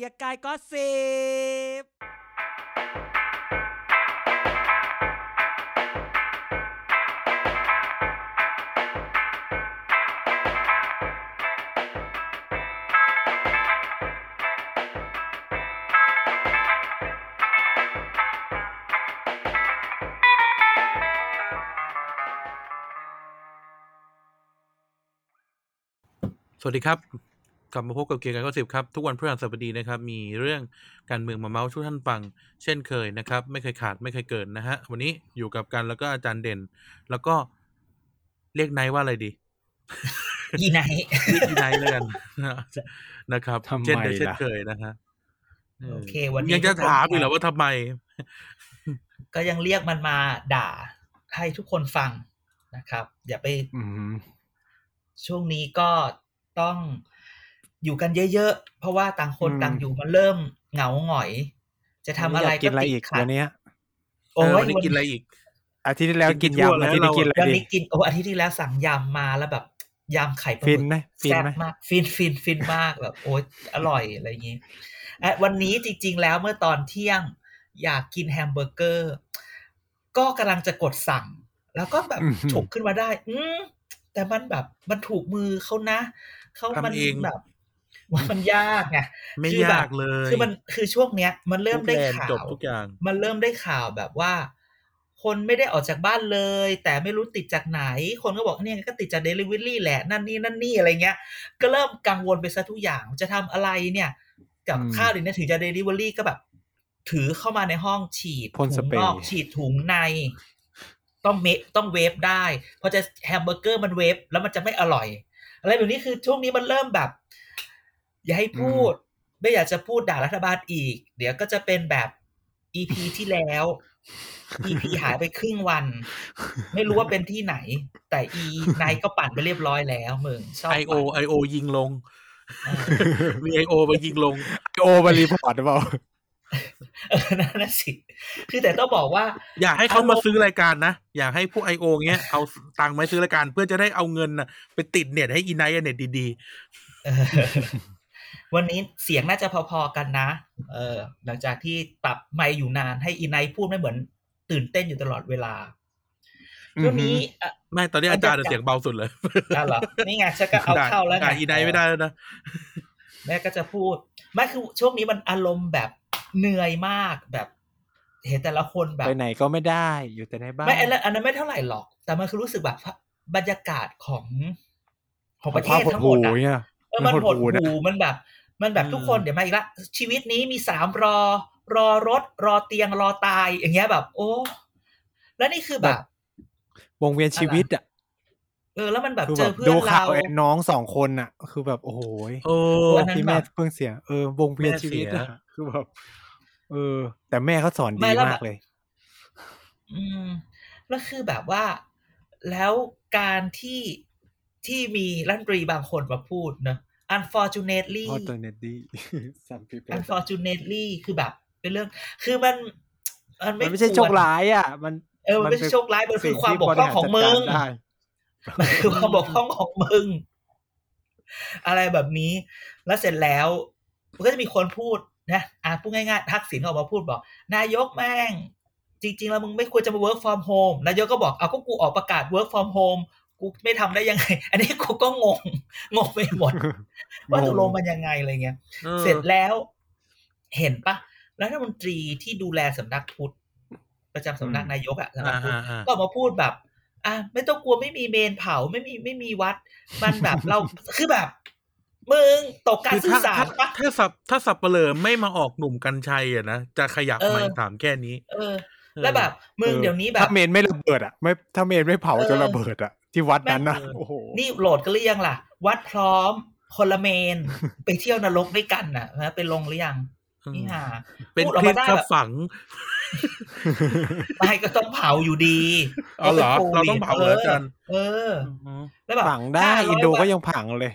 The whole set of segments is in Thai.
กียร์กายก็สิบสวัสดีครับ กลับมาพบกับเกียร์การก็สิบครับ ทุกวันพฤหัสบดีนะครับ มีเรื่องการเมืองมาเมาท์ช่วยท่านฟัง เช่นเคยนะครับ ไม่เคยขาดไม่เคยเกินนะฮะ วันนี้อยู่กับกันแล้วก็อาจารย์เด่น แล้วก็เรียกไนท์ว่าอะไรดีอีไนท์เรียกอีไนท์เลยกันนะครับทำไมเช่นเดิมเช่นล่ะเคยนะฮะโอเค วันนี้ยังจะถามอีกเหรอว่าทำไม ก็ยังเรียกมันมาด่าให้ทุกคนฟังนะครับ อย่าไปอืมช่วงนี้ก็ต้อง อยู่กันเยอะๆ เพราะว่าต่างคนอืมต่างอยู่มันเริ่มเหงาหงอย จะทำอะไรยากกินอะไรติดอีกขัดวันเนี้ยโอ้เออยวันนี้กินอะไรอีก อาทิตย์ที่แล้วกิกินนทั่วยำแล้วอาทิตย์นี้กินอะไรวันดีนี้กินโอ้อาทิตย์ที่แล้วสั่งยำมาแล้วแบบยำไข่ปลาหฟิมึนกไหมฟินแซ่บไหมมากฟินฟินฟินมากแบบโอ๊ยอร่อยอะไรอย่างนี้อะวันนี้จริง ๆ แล้วเมื่อตอนเที่ยง อยากกินแฮมเบอร์เกอร์ ก็กำลังจะกดสั่ง แล้วก็แบบอืมฉุกขึ้นมาได้ อืมแต่มันแบบมันถูกมือเขานะเขามันทำเองแบบ มันยากไงไม่คือแบบยากเลย คือมันคือช่วงเนี้ย มันเริ่มได้ทุกแลนด์ข่าจบวทุกอย่าง มันเริ่มได้ข่าวแบบว่า คนไม่ได้ออกจากบ้านเลย แต่ไม่รู้ติดจากไหน คนก็บอกเนี่ยก็ติดจากเดลิเวอรี่แหละนั่นนี่นั่นนี่อะไรเงี้ย ก็เริ่มกังวลไปซะทุกอย่างจะทำอะไรเนี่ย กับอืมข้าวเดี๋ยวนี้ถือจากเดลิเวอรี่ก็แบบ ถือเข้ามาในห้องฉีดพ่นสถุงนอกฉีดถุงในต้องเมต้องเวฟได้ เพราะจะแฮมเบอร์เกอร์มันเวฟแล้วมันจะไม่อร่อย อะไรแบบนี้คือช่วงนี้มันเริ่มแบบ อย่าให้พูด ไม่อยากจะพูดด่ารัฐบาลอีก เดี๋ยวก็จะเป็นแบบ EP ที่แล้ว EP หายไปครึ่งวัน ไม่รู้ว่าเป็นที่ไหน แต่ E นายก็ปั่นไปเรียบร้อยแล้วมึงชอบ IO ปั่น IOยิงลงเออมี IO มายิงลง IO มา report หรือเปล่าเออนั่นนะสิ คือแต่ต้องบอกว่า อยากให้เขามาซื้อรายการนะ อยากให้พวก IO เงี้ยเอาตังค์มาซื้อรายการเพื่อจะได้เอาเงินน่ะไปติดเน็ตให้อีไนท์เน็ตดีเออ วันนี้เสียงน่าจะพอๆกันนะ เออ หลังจากที่ปรับไมค์อยู่นานให้อีไนท์พูดไม่เหมือน ตื่นเต้นอยู่ตลอดเวลาอือหือช่วงนี้อะๆไม่ตอนนี้อาจารย์เสียงเบาสุดเลยอะเหรอนี่ไงฉันก็เอาเข้าแล้วไงด่อีไนท์ไม่ได้แล้วนะแม่ก็จะพูดไม่คือช่วงนี้มันอารมณ์แบบเหนื่อยมากแบบ เห็นแต่ละคนแบบไปไหนก็ไม่ได้อยู่แต่ในบ้านไม่อันนั้นอันนั้นไม่เท่าไหร่หรอก แต่มันคือรู้สึกแบบบรรยากาศของของประเทศทั้งหมดโอ้อะโเนี่ยเออมันหดหูนะหูมันแบบ มันแบบอืมทุกคนเดี๋ยวมาอีกละชีวิตนี้มีสามรอ รอรถ รอเตียงรอตายอย่างเงี้ยแบบ โอ้แล้วนี่คือแบบ วงเวียนชีวิตอะเออแล้วมันแบบคือเจแบอบเพื่อดูนข่าเราวไอ้น้องสองคนอะ คือแบบโอ้โหยโอ้อันนั้นที่แม่เพิ่งเสียเออวงเวียนชีวิตแม่อะเสียคือแบบเออ แต่แม่เขาสอนไม่ดีแล้วมาแบกบเลย อืมแล้วคือแบบว่า แล้วการที่ ที่มีรัฐมนตรีบางคนมาพูดเนอะ unfortunately พอตัวเน็ตดีสัมพีเป unfortunately คือแบบ เป็นเรื่อง คือมัน มันมันไม่ไม่ใช่ควรโชคร้ายอะ มัน เออ มันไม่ใช่โชคร้าย มันคือสิ่ความที่บกพร่องของมึงบริหารจัดการได้มันคือความบกพร่องของมึง อะไรแบบนี้ แล้วเสร็จแล้ว มันก็จะมีคนพูดนะอะพูดง่ายๆทักษิณออกมาพูดบอก นายกแม่งจริงๆ แล้วมึงไม่ควรจะมา work from home นายกก็บอก เอาก็กูออกประกาศ work from home กูไม่ทำได้ยังไง อันนี้กูก็งง งงไปหมด ว่าตกลงมันยังไงอะไรเงี้ยออเสร็จแล้วเห็นปะรัฐมนตรีที่ดูแลสำนักพุทธประจำสำนักอืมนายกอะสำนักอ่าพุทธอ่าอ่าก็ออกมาพูดแบบ อะไม่ต้องกลัวไม่มีเมนเผาไม่มีไม่มีวัด มันแบบเราคือแบบมึงตกการคือสื่ถ้าอสารถ้าปะถ้าสับถ้าสับเปลือไม่มาออกหนุ่มกัญชัยอะนะจะขยับเออไหมถามแค่นี้ เออ แล้วแบบมึงออเดี๋ยวนี้แบบถ้าเมนไม่ระเบิดอะไม่ถ้าเมนไม่เผาจนเออระเบิดอะ ที่วัดนั้นนะแม่งโอ้โหนี่โหลดกันหรือยังล่ะ วัดพร้อมคนละเมน ไปเที่ยวนรกด้วยกันน่ะนะไปลงหรือยังนี่ห่าเป็นพูดออกคลิมาปได้ถ้าแบบฝังไม่ก็ต้องเผาอยู่ดีเอาเหรอก็ป็นโควิดเราต้องเผาเหรออาจารย์เออแล้วแบบผังได้500อินโดก็วัยังผังเลย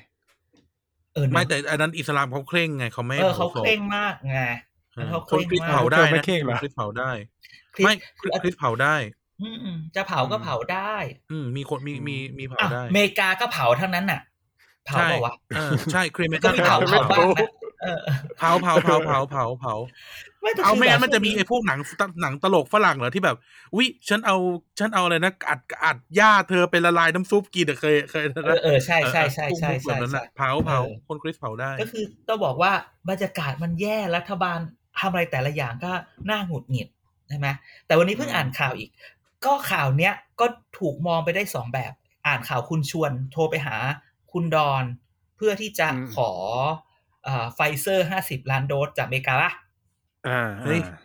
เออเนอะไม่แต่อันนั้นอิสลามเขาเคร่งไงเขาไม่ให้เออเขาศพเคร่งมากไงเออเขาเคคนร่งคริสมากเผาได้ไม่นะเคร่งเหรอคริสเผาได้คริสไม่คือคริสเผาได้อืมอืม จะเผาก็เผาได้ อืมมีคนมีมีมีเผาอะได้อเมริกาก็เผาทั้งนั้นน่ะ เผาใช่เปล่าวะเออใช่ครีเมก็ชั่นมีเผาเผาเผาบ้างนะเออเผาเผาเผาเผาเผาเผาไม่แต่เอาคือไม่งั้นแบบมันจะมีไอ้พวกหนังหนังตลกฝรั่งเหรอที่แบบอุ้ยฉันเอาฉันเอาอะไรนะอัดอัดหญ้าเธอไปละลายน้ำซุปกินอะเคยเคยเออเออใช่ใช่ใช่ใช่พวกใช่แบบนั้นใช่อะเผาเผาเออคนคริสเผาได้ ก็คือต้องบอกว่าบรรยากาศมันแย่รัฐบาลทำอะไรแต่ละอย่างก็น่าหงุดหงิดใช่ไหมแต่วันนี้เพิ่งอืมอ่านข่าวอีก ก็ข่าวเนี้ยก็ถูกมองไปได้สองแบบ อ่านข่าวคุณชวน โทรไปหาคุณดอน เพื่อที่จะอืมขอไฟเซอร์ห้าสิบล้านโดสจากอเมริกาละอ่าเฮ้ยอ่า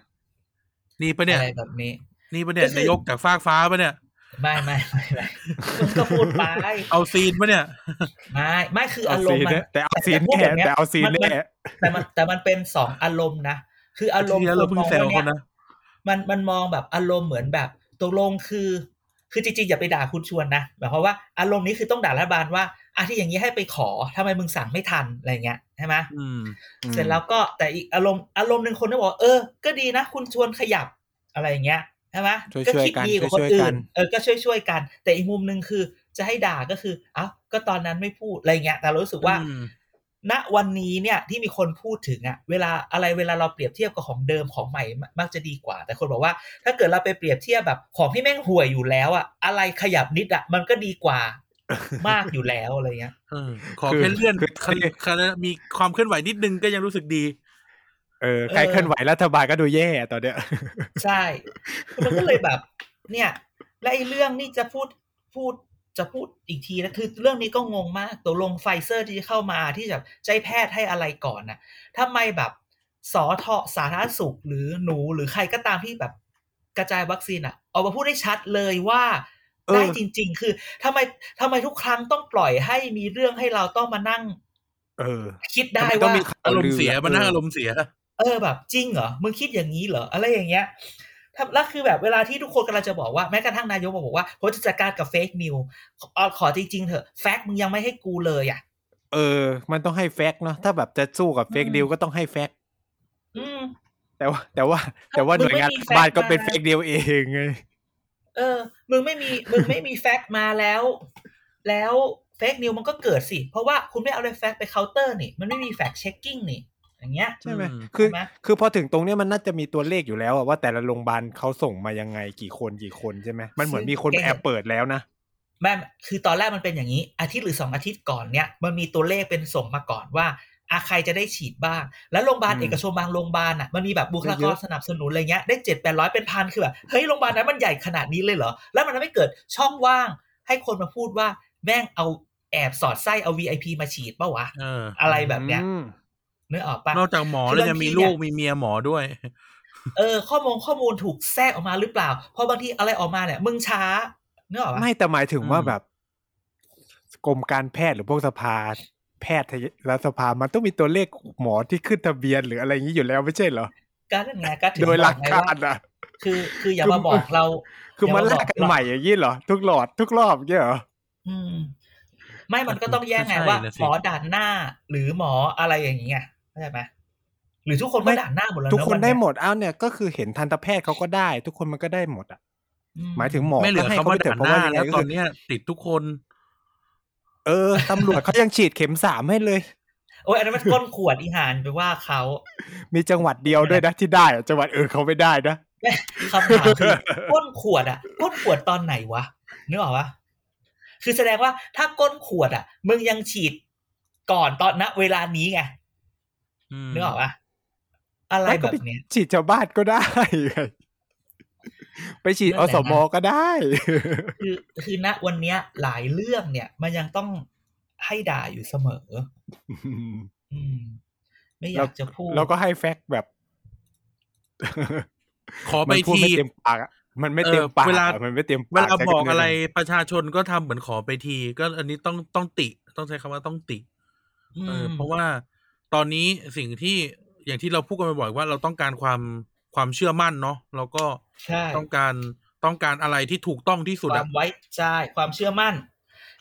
นี่ปะเนี่ยอะไรแบบนี้ นี่ปะเนี่ยก็คือนายกจากฟากฟ้าปะเนี่ยไม่ไม่ไม่ไม่มึงก็พูดไปเอาซีนปะเนี่ยไม่ไม่คือเอาอารซีมนณ์มันเนี่ยแต่เอาซีนพูดแน่บบนี้ยแต่เอาซีนมัแน่แต่มันแต่มันเป็นสองอารมณ์นะคืออารมณ์ทีแล้วเราคเพิ่นงมองแซวว่าคนเนี่ยนะมันมันมองแบบอารมณ์เหมือนแบบ ตกลงคือ คือจริงๆอย่าไปด่าคุณชวนนะหมายความว่าอารมณ์นี้คือต้องด่ารัฐบาลว่าอะที่อย่างนี้ให้ไปขอทำไมมึงสั่งไม่ทันอะไรเงี้ยใช่ไหมอืมเสร็จแล้วก็แต่อีกอารมณ์อารมณ์หนึ่งคนก็บอกว่าเออ ก็ดีนะ คุณชวนขยับอะไรอย่างเงี้ยใช่ไหมช่วยก็ช่วยคิดกันดีกว่าคช่นวยๆกัอื่นนเออก็ช่วยช่วยๆกัน แต่อีกมุมหนึ่งคือจะให้ด่าก็คือเอ้าก็ตอนนั้นไม่พูดอะไรเงี้ยแต่เรารู้สึกว่าอืม ณวันนี้เนี่ยที่มีคนพูดถึงอะเวลาอะไรเวลาเราเปรียบเทียบกับของเดิมของใหม่มักจะดีกว่า แต่คนบอกว่า ถ้าเกิดเราไปเปรียบเทียบแบบของที่แม่งห่วยอยู่แล้วอะอะไรขยับนิดอะมันก็ดีกว่ามากอยู่แล้วอะไรเงี้ยเออขอคือแค่เลื่อนคือคันคันมีความเคลื่อนไหวนิดนึงก็ยังรู้สึกดี เออใครเคลื่อนไหวรัฐบาลก็ดูแย่ตอนเนี้ยใช่มันก็เลยแบบ เนี่ย และไอ้เรื่องนี่จะพูดพูด จะพูดอีกทีนะคือเรื่องนี้ก็งงมากตกลงไฟเซอร์ที่จะเข้ามาที่จะใจแพทย์ให้อะไรก่อนนะทำไมแบบสอทสาธารณสุขหรือหนูหรือใครก็ตามที่แบบกระจายวัคซีนอะออกมาพูดได้ชัดเลยว่าเออได้จริง ๆ คือทำไมทำไมทุกครั้งต้องปล่อยให้มีเรื่องให้เราต้องมานั่ง เออ คิดได้ทำไมต้องว่ามีข่วอารมลืณ์เสียอะมันน่าเอออารมณ์เสีย เออแบบจริงเหรอมึงคิดอย่างนี้เหรออะไรอย่างเงี้ยทำ แล้วคือแบบเวลาที่ทุกคนกำลังจะบอกว่าแม้กระทั่งนายกมาบอกว่าผมจะจัดการกับเฟกนิวขอขอจริงๆเถอะแฟกมึงยังไม่ให้กูเลยอะเออ มันต้องให้แฟกต์เนาะถ้าแบบจะสู้กับเฟกอืมดิวก็ต้องให้แฟกต์อืมแต่ว่า แต่ว่า แต่ว่าหมึน่งวยไม่งานมีรัฐแฟกต์บาลก็เป็นมาเฟกดิวเองไงเออ มึงไม่มี มึงไม่มีแฟกต์มาแล้ว แล้วเฟกนิวมันก็เกิดสิ เพราะว่าคุณไม่เอาเลยแฟกต์ไปเคาน์เตอร์นี่ มันไม่มีแฟกต์เช็คกิ้งนี่ อย่างเงี้ยใช่ไหมอืมคือใช่ไหมคือพอถึงตรงเนี้ยมันน่าจะมีตัวเลขอยู่แล้วอะว่าแต่ละโรงพยาบาลเขาส่งมายังไงกี่คนกี่คนใช่ไหมมันเหมือนมีคนแอบเปิดแล้วนะแม่คือตอนแรกมันเป็นอย่างนี้ อาทิตย์หรือสองอาทิตย์ก่อนเนี่ยมันมีตัวเลขเป็นส่งมาก่อนว่าอาใครจะได้ฉีดบ้าง แล้วโรงพยาบาลอืมเอกชนบางโรงพยาบาลอะมันมีแบบบุคลาเยกรอะสนับสนุนอะไรเงี้ยได้เจ็ดแปดร้อยเป็นพันคือแบบเฮ้ยโรงพยาบาลนั้นมันใหญ่ขนาดนี้เลยเหรอ แล้วมันทำให้เกิดช่องว่าง ให้คนมาพูดว่าแม่งเอาแอบสอดไส้เอา VIP มาฉีดเปะวะเอออะไรแบบเนี้ย อืมนึกออกปะนอกจากหมอคือแล้วยังบางทีมีเนี่ลูยกมีเมียหมอด้วย เออ ข้อมูลข้อมูลถูกแทรกออกมาหรือเปล่า เพราะบางทีอะไรออกมาเนี่ย มึงช้านึกออกปะไม่แต่หมายถึงว่าอืมแบบกรมการแพทย์หรือพวกสภาแพทย์รัฐสภามันต้องมีตัวเลขหมอที่ขึ้นทะเบียนหรืออะไรอย่างนี้อยู่แล้วไม่ใช่เหรอก็นั่นไงก็ถึงโดยหลักบอกไงกาว่ารอะคือคืออย่าคือมาบอกเรา คือมันเดี๋ยวลากกันบอกใหม่อย่างนี้เหรอ ทุกหลอดทุกรอบอย่างนี้เหรออืม ไม่มันก็ต้องแยกไงใช่ว่านะสิหมอด่านหน้า หรือหมออะไรอย่างเงี้ย เข้าใจไหมหรือทุกคนก็ไม่ด่านหน้าหมดแล้วทุกคนวัได้เยหมดอ้าวเนี่ยก็คือเห็นทันตแพทย์เขาก็ได้ ทุกคนมันก็ได้หมดอะอืหมายถึงหมอไม่เหลือก็ให้คำเขาว่าไปเถด่าอะนเพราะหน้าว่ายังไงแล้วก็ตอคืนอเนี้ยติดทุกคน เออตำรวจเขายังฉีดเข็มสามให้เลย โอ้ยอันนั้นมันก้นขวดอีหานไปว่าเขา มีจังหวัดเดียวด้วยนะที่ได้อะจังหวัดอื่นเขาไม่ได้นะแม่คำถามคือก้นขวดอะก้นขวดตอนไหนวะนึกออกปะคือแสดงว่าถ้าก้นขวดอะ มึงยังฉีดก่อนตอนณเวลานี้ไงอืม นึกออกปะอะไรไม่แบก็บไปเนี้ยฉีดชาวบ้านก็ได้ไงไปฉีดนั่อนแหละสมนะก็ได้ คือคือณวันเนี้ย หลายเรื่องเนี่ย มันยังต้องให้ด่าอยู่เสมอ อืม ไม่อยากจะพูดแล้วก็ให้แฟกต์แบบ ขอไปมันพูดทีไม่เต็มปากอะมันไม่เต็มเออปากเวลาอะมันไม่เต็มเวปากลาใช้บอกคำนี้อะไรเลยประชาชนก็ทำเหมือนขอไปที ก็อันนี้ต้องต้องติ ต้องใช้คำว่าต้องติอืเออมเพราะว่า ตอนนี้สิ่งที่อย่างที่เราพูดกันบ่อยๆว่าเราต้องการความความเชื่อมั่นเนาะแล้วก็ใช่ต้องการต้องการอะไรที่ถูกต้องที่สุดควาอะมไว้ใจความเชื่อมั่น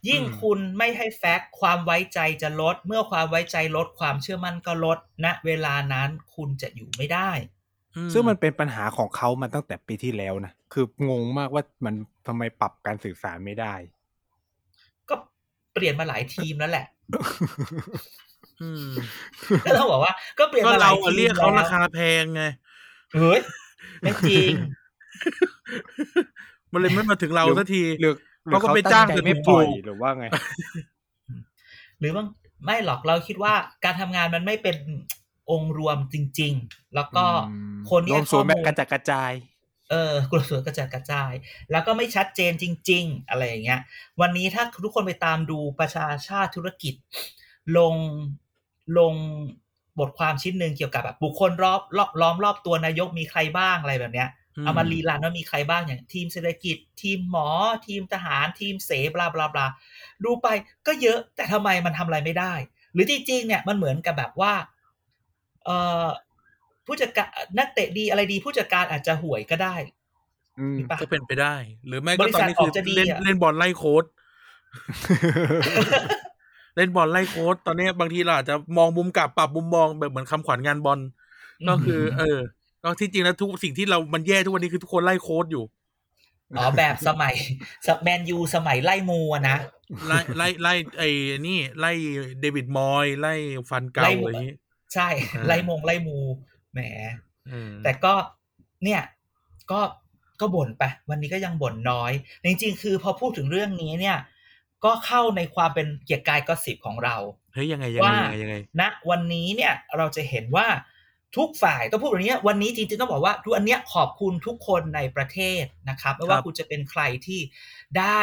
ยิ่งอืมคุณไม่ให้แฟกต์ความไว้ใจจะลด เมื่อความไว้ใจลดความเชื่อมั่นก็ลดณเวลานั้นคุณจะอยู่ไม่ได้อืซึ่งมันเป็นปัญหาของเขามาตั้งแต่ปีที่แล้วนะคืองงมากว่ามันทำไมปรับการสื่อสารไม่ได้ ก็เปลี่ยนมาหลายทีมแล้วแหละ อืมก็ต้องบอกว่าก็เปลี่ยนก็มาหลาเรายอะทีเรียกเขาแล้วราคาแพงไงเฮ้ยไม่จริง มันเลยไม่มาถึงเราหรือสักทีหรือหรือเขาก็ไปจ้างตั้แต่ใจไม่ถูกๆปล่อยหรือว่าไง หรือบางไม่หรอกเราคิดว่าการทำงานมันไม่เป็นองค์รวมจริง ๆ แล้วก็อืมคนที่รวมศูนย์แบบข้อมูลกระจัดกระจายเออกลุ่มส่วนกระจายกระจาย แล้วก็ไม่ชัดเจนจริง ๆ อะไรอย่างเงี้ย วันนี้ถ้าทุกคนไปตามดูประชาชาติธุรกิจ ลง ลงบทความชิ้นหนึ่งเกี่ยวกับแบบบุคคลรอบรอบล้อมรอบตัวนายกมีใครบ้างอะไรแบบเนี้ยอืมเอามารีรันว่ามีใครบ้างอย่างทีมเศรษฐกิจ ทีมหมอ ทีมทหาร ทีมเสบลาบลาบลาดูไปก็เยอะแต่ทำไมมันทำอะไรไม่ได้ หรือจริงๆเนี่ยมันเหมือนกับแบบว่าเอ่อผู้จัดการนักเตะดีอะไรดีผู้จัดการอาจจะห่วยก็ได้อืมหรือเปล่าก็เป็นไปได้ หรือไม่บก็ริตอษันทนี้คือออกจะดีเล่นอะเล่นบอลไล่โค้ด เล่นบอลไล่โค้ดตอนนี้บางทีเราอาจจะมองมุมกลับปรับมุมมองแบบเหมือนคำขวัญงานบอลก็คือ เออ ก็ที่จริงแล้วทุกสิ่งที่เรามันแย่ทุกวันนี้คือทุกคนไล่โค้ดอยู่อ๋อแบบสมัยแมนยูสมัยไล่มูอะนะไล่ไล่ไล่ไอ้นี่ไล่เดวิดมอย ไล่ฟันเก่าไล่อะไรอย่างนี้ ใช่อ่าไล่มงไล่มูแหมเออแต่ก็เนี่ยก็ก็บ่นไป วันนี้ก็ยังบ่นน้อย จริงๆ คือพอพูดถึงเรื่องนี้เนี่ย ก็เข้าในความเป็นเกียรติกายก็สิบของเราเฮ้ยยังไงยังไงว่ายังไงยังไงณวันนี้เนี่ยเราจะเห็นว่าทุกฝ่ายต้องพูดแบบนี้วันนี้จริงๆต้องบอกว่าทุกอันเนี้ยขอบคุณทุกคนในประเทศนะครับไม่ว่าคุณจะเป็นใครที่ได้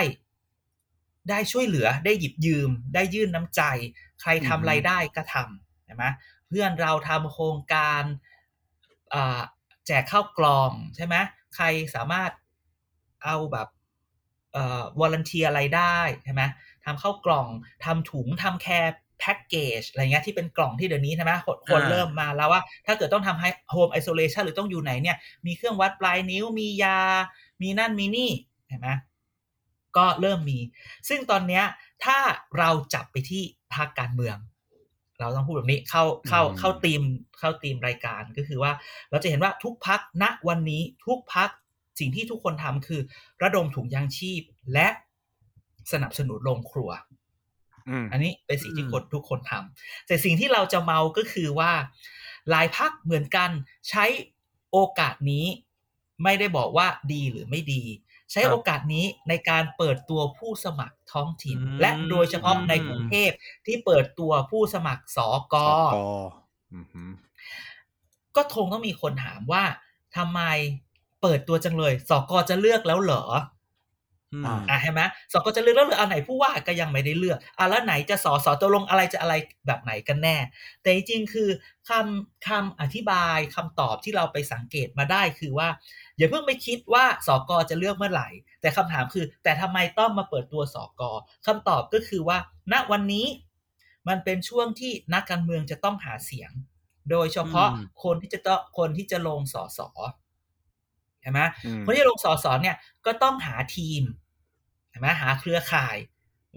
ได้ช่วยเหลือได้หยิบยืม ได้ยื่นน้ำใจ ใครทำอะไรได้ก็ทำใช่ไหมเพื่อนเราทำโครงการอ่าแจกข้าวกล่องใช่ไหมใครสามารถเอาแบบ เอ่อ volunteer อะไรได้ใช่ไหมทำข้าวกล่องทำถุงทำ care package อะไรเงี้ยที่เป็นกล่องที่เดี๋ยวนี้ใช่ไหมคนคนอ่าเริ่มมาแล้วว่า ถ้าเกิดต้องทำให้ home isolation หรือต้องอยู่ไหนเนี่ย มีเครื่องวัดปลายนิ้วมียา มีนั่นมีนี่เห็นไหมก็เริ่มมี ซึ่งตอนเนี้ยถ้าเราจับไปที่ภาคการเมือง เราต้องพูดแบบนี้เข้าเข้าอืมเข้าทีมเข้าทีมรายการก็คือว่า เราจะเห็นว่าทุกพักณวันนี้ทุกพัก สิ่งที่ทุกคนทำคือ ระดมถุงยางชีพและสนับสนุนโรงครัวอืมอันนี้เป็นสิ่งที่อืมคนทุกคนทำแต่สิ่งที่เราจะเมาก็คือว่าหลายพักเหมือนกันใช้โอกาสนี้ไม่ได้บอกว่าดีหรือไม่ดี ใช้โอกาสนี้ในการเปิดตัวผู้สมัครท้องถิ่นอืมและโดยเฉพาะในกรุงเทพที่เปิดตัวผู้สมัครสอกอสกอืมฮึก็คงต้องมีคนถามว่าทำไม เปิดตัวจังเลยสอกอจะเลือกแล้วเหรออืมอะเห็นไหมสกจะเลือกแล้วเหรืออันไหนผู้ว่าก็ยังไม่ได้เลือกอะแล้วไหนจะสอสอตัวลงอะไรจะอะไรแบบไหนกันแน่ แต่จริงๆคือคำคำอธิบายคำตอบที่เราไปสังเกตมาได้คือว่า อย่าเพิ่งไปคิดว่าสกจะเลือกเมื่อไหร่ แต่คำถามคือ แต่ทำไมต้องมาเปิดตัวสกคำตอบก็คือว่า ณวันนี้มันเป็นช่วงที่นักการเมืองจะต้องหาเสียง โดยเฉพาะอืมคนที่จะต้องคนที่จะลงสอสอ เห็นไหมอืมคนที่จะลงสอสอเนี่ยก็ต้องหาทีมเห็นไหมหาเครือข่าย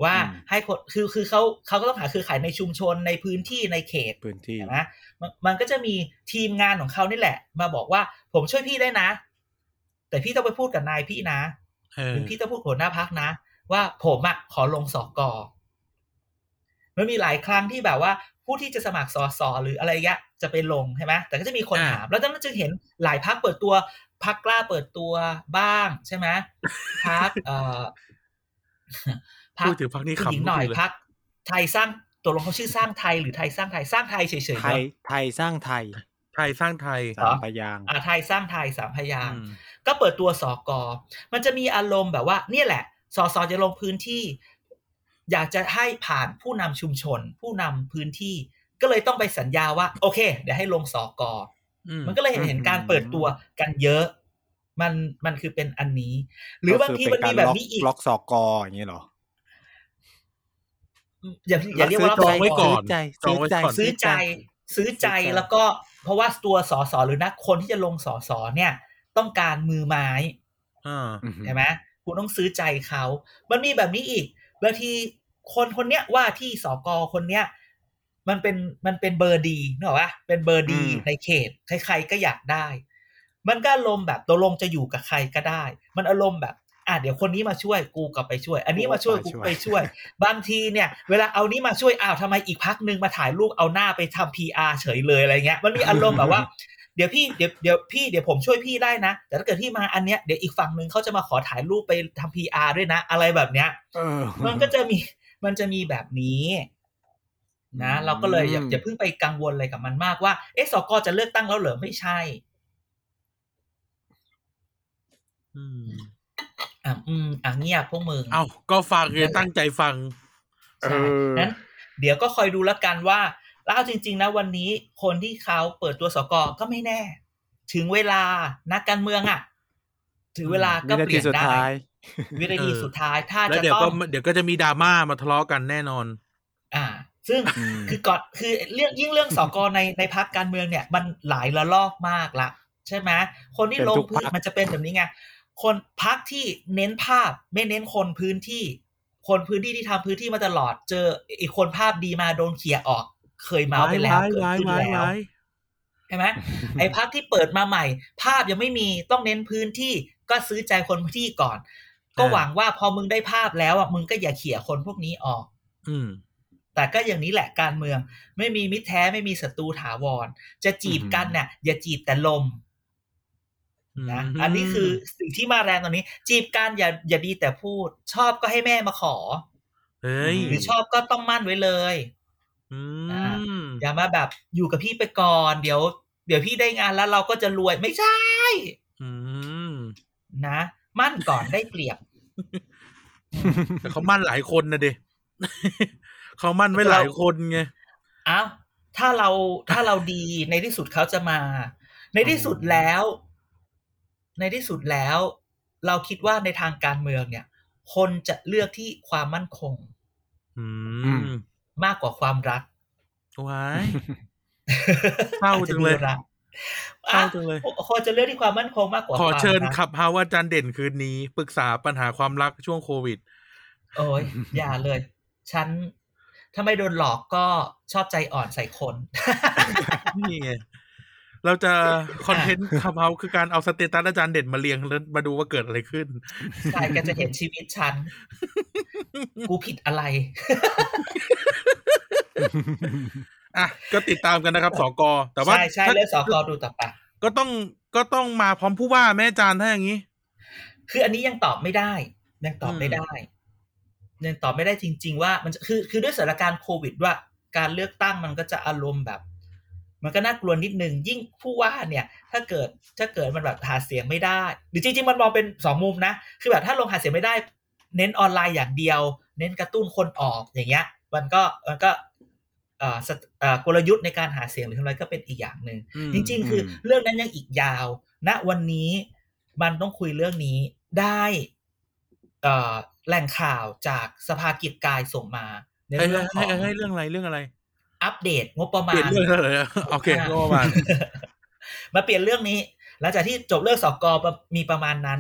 ว่าอืมให้คนคือคือเขาเขาก็ต้องหาเครือข่ายในชุมชนในพื้นที่ในเขตพื้นที่เห็นไหมมันมันก็จะมีทีมงานของเขานี่แหละ มาบอกว่าผมช่วยพี่ได้นะ แต่พี่ต้องไปพูดกับนายพี่นะเอหอรือพี่ต้องพูดกับหัวหน้าพักนะ ว่าผมอะขอลงสอกอมันมีหลายครั้งที่แบบว่า ผู้ที่จะสมัครสอสอหรืออะไรเงี้ยจะไปลงใช่ไหมแต่ก็จะมีคนอ่าถาม แล้วตอนนั้นจึงเห็นหลายพักเปิดตัว พักกล้าเปิดตัวบ้างใช่ไหมพักเอ่อพูดถึงพรรคนี้ผู้หญิงขำหน่อยทุกทีเลยพักไทยสร้างตัวลงเขาชื่อสร้างไทยหรือไทยสร้างไทยสร้างไทยเฉยๆไทเนยอะไทยสร้างไทย ไทยสร้างไทยเหรอสามพยางค์อ่าไทยสร้างไทยสามพยางค์อืมก็เปิดตัวสอกอมันจะมีอารมณ์แบบว่า เนี่ยแหละสอสอจะลงพื้นที่ อยากจะให้ผ่านผู้นำชุมชน ผู้นำพื้นที่ ก็เลยต้องไปสัญญาว่า โอเค เดี๋ยวให้ลงสอกออื มมันก็เลยเห็นเห็นการเปิดตัวกันเยอะ มันมันคือเป็นอันนี้ หรือบางทีมันมีแบบนี้อีกล็อกสอกออย่างเงี้ยเหรออย่าอย่าเรียกว่าจองไว้ก่อนซื้อใจจองไว้ก่อนซื้อใจ ซื้อใจแล้วก็เพราะว่าตัวสอสอหรือนักคนที่จะลงสอสอเนี่ย ต้องการมือไม้อ่าอือฮึใช่ไหมคุณต้องซื้อใจเขา มันมีแบบนี้อีกบางทีคนคนเนี้ยว่าที่สกคนเนี้ย มันเป็นมันเป็นเบอร์ดีเนกอะวะเป็นเบอร์ดีในเขต ใครๆก็อยากได้ มันก็อารมณ์แบบตกลงจะอยู่กับใครก็ได้ มันอารมณ์แบบอะเดี๋ยวคนนี้มาช่วยกูก็ไปช่วย อันนี้มาช่วยกูกูก็ไปไปช่ช่ววยยบางทีเนี่ย เวลาเอานี้มาช่วยอ้าวทำไมอีกพักหนึ่งมาถ่ายรูปเอาหน้าไปทำพีอาเฉยเลยอะไรเงี้ย มันมีอารมณ์แบบว่าเดี๋ยวพี่เดี๋ยวเดี๋ยวพี่เดี๋ยวผมช่วยพี่ได้นะ แต่ถ้าเกิดพี่มาอันเนี้ยเดี๋ยวอีกฝั่งหนึ่งเขาจะมาขอถ่ายรูปไปทำพีอาด้วยนะ อะไรแบบเนี้ยเออมันก็จะมีมันจะมีแบบนี้ นะอืมเราก็เลยอย่าอย่าเพิ่งไปกังวลอะไรกับมันมากว่าเอ๊ะสกจะเลือกตั้งแล้วเหรอไม่ใช่อืมอะอืมอะเงียบพวกมึงเอาก็ฟังเลยตั้งใจฟังเอใช่อนั้นเดี๋ยวก็คอยดูแล้วกันว่าแล้วเอาจริง ๆ นะวันนี้คนที่เขาเปิดตัวสกก็ไม่แน่ ถึงเวลานักการเมืองอะ ถึงเวลาก็วินาเปทีลี่ยนสุดได้ท้ายวินาทีเออสุดท้ายถ้าแล้วจะเดี๋ยวต้ก็องเดี๋ยวก็จะมีดราม่ามาทะเลาะกันแน่นอน อ่า ซึ่งอืมคือก่อนคือเรื่องยิ่งเรื่องสกในในพักการเมืองเนี่ย มันหลายระลอกมากละใช่ไหมคนที่เป็นลงทุกพื้นพรรคมันจะเป็นแบบนี้ไงคนพักที่เน้นภาพไม่เน้นคนพื้นที่ คนพื้นที่ที่ทำพื้นที่มาตลอด เจออีกคนภาพดีมาโดนเขี่ยออก เคยเมาไปแล้วเกิดขึ้นแล้วใช่ไหมไอ้พักที่เปิดมาใหม่ ภาพยังไม่มีต้องเน้นพื้นที่ก็ซื้อใจคนพื้นที่ก่อน ก็อ่าหวังว่าพอมึงได้ภาพแล้วอะมึงก็อย่าเขี่ยคนพวกนี้ออก อืม แต่ก็อย่างนี้แหละการเมือง ไม่มีมิตรแท้ไม่มีศัตรูถาวร จะจีบกันเนี่ยอย่าจีบแต่ลมนะอันนี้คือสิ่งที่มาแรงตอนนี้ จีบกันอย่าอย่าดีแต่พูด ชอบก็ให้แม่มาขอเฮ้ยหรือชอบก็ต้องมั่นไว้เลยอืมอย่ามาแบบอยู่กับพี่ไปก่อน เดี๋ยว เดี๋ยวพี่ได้งานแล้วเราก็จะรวยไม่ใช่อืมนะ มั่นก่อนได้เปรียบแต่เขามั่นหลายคนนะเด เขามั่นไว้หลายคนไงอ้าวถ้าเราถ้าเราดีในที่สุดเขาจะมา ในที่สุดแล้ว ในที่สุดแล้ว เราคิดว่าในทางการเมืองเนี่ย คนจะเลือกที่ความมั่นคงอือืมมมากกว่าความรักว้ายเศร้าจังเลยอจจะมีรักเศร้าอะจังเลยคนจะเลือกที่ความมั่นคงมากกว่าขอเชิญความรักขับเฮาว่าอาจารย์เด่นคืนนี้ ปรึกษาปัญหาความรักช่วงโควิด โอ้ยอย่าเลย ฉัน ถ้าไม่โดนหลอกก็ชอบใจอ่อนใส่คนนี่ไงเราจะคอนเทนต์ขับเฮาคือการเอาสเตตัสอาจารย์เด่นมาเรียงแล้วมาดูว่าเกิดอะไรขึ้นใช่ก็จะเห็นชีวิตฉัน กูผิดอะไร อะ ก็ติดตามกันนะครับสกแต่ว่าใช่ใช่ถ้าเลือกสอกอดูต่อไปก็ต้องก็ต้องมาพร้อมผู้ว่าแม่อาจารย์ถ้าอย่างนี้ คืออันนี้ยังตอบไม่ได้ ยังตอบไม่ได้ ยังตอบไม่ได้จริง ๆ ว่ามันจะคือคือด้วยสถานการณ์โควิดว่าการเลือกตั้งมันก็จะอารมณ์แบบ มันก็น่ากลัวนิดนึงยิ่งผู้ว่าเนี่ย ถ้าเกิดถ้าเกิดมันแบบหาเสียงไม่ได้หรือจริงๆมันมองเป็นสองมุมนะคือแบบถ้าลงหาเสียงไม่ได้ เน้นออนไลน์อย่างเดียว เน้นกระตุ้นคนออกอย่างเงี้ย มันก็มันก็เอ่อสตเอ่อกลยุทธ์ในการหาเสียงหรือทำอะไรก็เป็นอีกอย่างหนึ่งอืมจริง ๆ คืออมเรื่องนั้นยังอีกยาว ณวันนี้มันต้องคุยเรื่องนี้ได้เอ่อ แหล่งข่าวจากสภากิจกายส่งมาในเฮ้ยเรื่องขเฮ้อยงเฮ้ยเรื่องอะไรเรื่องอะไร อัปเดตงบประเปมาลี่ยนณเรื่องแล้วเลยอะโอเคอะก็ประมาณมาเปลี่ยนเรื่องนี้ หลังจากที่จบเรื่องสกอมีประมาณนั้น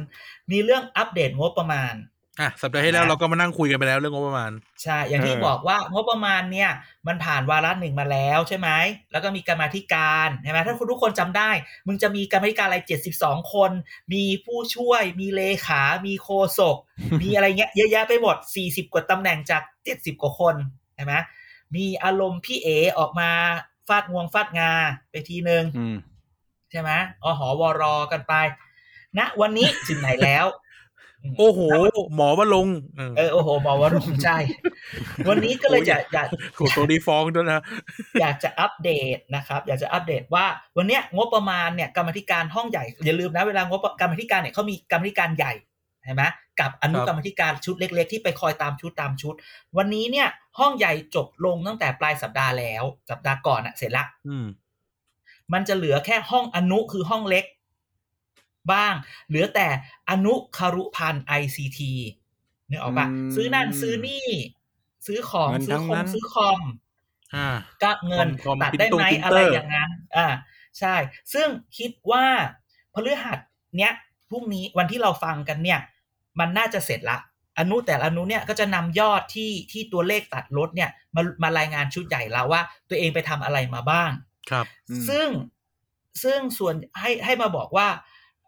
มีเรื่องอัปเดตงบประมาณ อะสัปดาห์ที่แล้วนะเราก็มานั่งคุยกันไปแล้วเรื่องงบประมาณ ใช่ อย่างที่เออบอกว่างบประมาณเนี่ย มันผ่านวาระหนึ่งมาแล้วใช่ไหม แล้วก็มีกรรมาธิการใช่ไหมถ้าคุณทุกคนจำได้ มึงจะมีกรรมาธิการอะไรเจ็ดสิบสองคน มีผู้ช่วย มีเลขา มีโฆษกมีอะไรเงี้ยเยอะแยะไปหมดสี่สิบกว่าตำแหน่งจากเจ็ดสิบกว่าคนใช่ไหมมีอารมณ์พี่เอออกมาฟาดงวงฟาดงาไปทีนึงอืมใช่ไหมอหอวรอกันไปณวันนี้ถึงไหนแล้ว โอ้โห หมอว่าลงค์เออเออโอ้โห หมอวรุณใช่ วันนี้ก็เลยจะอยากโหตัวดีฟ้องด้วยนะ อยากจะอัปเดตนะครับ อยากจะอัปเดตว่าวันเนี้ยงบประมาณเนี่ยกรรมาธิการห้องใหญ่ อย่าลืมนะเวลางบกรรมาธิการเนี่ยเขามีกรรมาธิการใหญ่ใช่ไหมกับอนุครับกรรมาธิการชุดเล็ก ๆ ที่ไปคอยตามชุดตามชุด วันนี้เนี่ย ห้องใหญ่จบลงตั้งแต่ปลายสัปดาห์แล้ว สัปดาห์ก่อนอะเสร็จละอืมมันจะเหลือแค่ห้องอนุคือห้องเล็ก บ้าง เหลือแต่อนุคารุพันธ์ ICT นึกออกปะอืมซื้อนั่นซื้อนี่ ซื้อของเงินซื้อทั้งคอนั้มนซื้อคอมอ่าก็เงินคอมตัดได้ไหมพิมพ์ตรงอะไร printer อย่างนั้น อ่า ใช่ ซึ่งคิดว่าพฤหัสเนี้ยพรุ่งนี้วันที่เราฟังกันเนี่ย มันน่าจะเสร็จละอนุแต่ละอนุเนี่ยก็จะนำยอดที่ที่ตัวเลขตัดลดเนี่ยมามารายงานชุดใหญ่แล้วว่า ตัวเองไปทำอะไรมาบ้าง ครับอืมซึ่งซึ่งส่วนให้ให้มาบอกว่า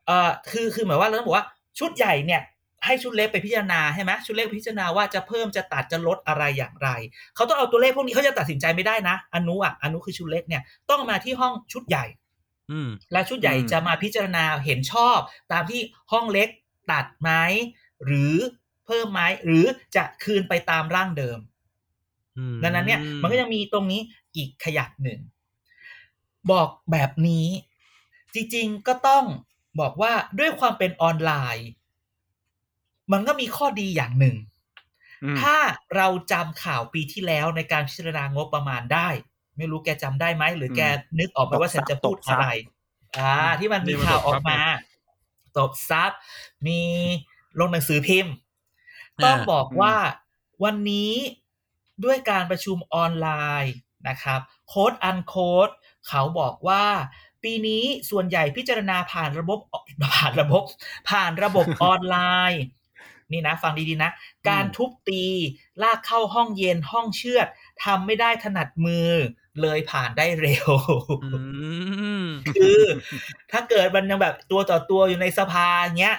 เอ่อคือคือหมายว่าเราต้องบอกว่าชุดใหญ่เนี่ยให้ชุดเล็กไปพิจารณาใช่ไหมชุดเล็กพิจารณาว่าจะเพิ่มจะตัดจะลดอะไรอย่างไร เขาต้องเอาตัวเลขพวกนี้เขาจะตัดสินใจไม่ได้นะอนุอะอนุคือชุดเล็กเนี่ยต้องมาที่ห้องชุดใหญ่ อืมและชุดใหญ่อืมจะมาพิจารณาเห็นชอบ ตามที่ห้องเล็กตัดไหมหรือเพิ่มไหมหรือจะคืนไปตามร่างเดิมอืมดังนั้นเนี่ย มันก็ยังมีตรงนี้อีกขยักหนึ่ง บอกแบบนี้ จริงๆก็ต้อง บอกว่าด้วยความเป็นออนไลน์ มันก็มีข้อดีอย่างหนึ่งอืมถ้าเราจำข่าวปีที่แล้วในการพิจารณางบประมาณได้ ไม่รู้แกจำได้ไหม หรือแกนึกออกไหมว่าฉันจะพูดอะไร อ่า ที่มันมีข่าวออกมา ตบซับมีลงหนังสือพิมพ์ ต้องบอกว่าวันนี้ด้วยการประชุมออนไลน์นะครับ โค้ดอันโค้ดเขาบอกว่า ปีนี้ส่วนใหญ่พิจารณาผ่านระบบผ่านระบบ ผ่านระบบออนไลน์ นี่นะ ฟังดีๆนะ การทุบตี ลากเข้าห้องเย็นห้องเชือดทำไม่ได้ถนัดมือเลยผ่านได้เร็วอืมคือ ถ้าเกิดมันยังแบบตัวต่อตัวอยู่ในสภาเงี้ย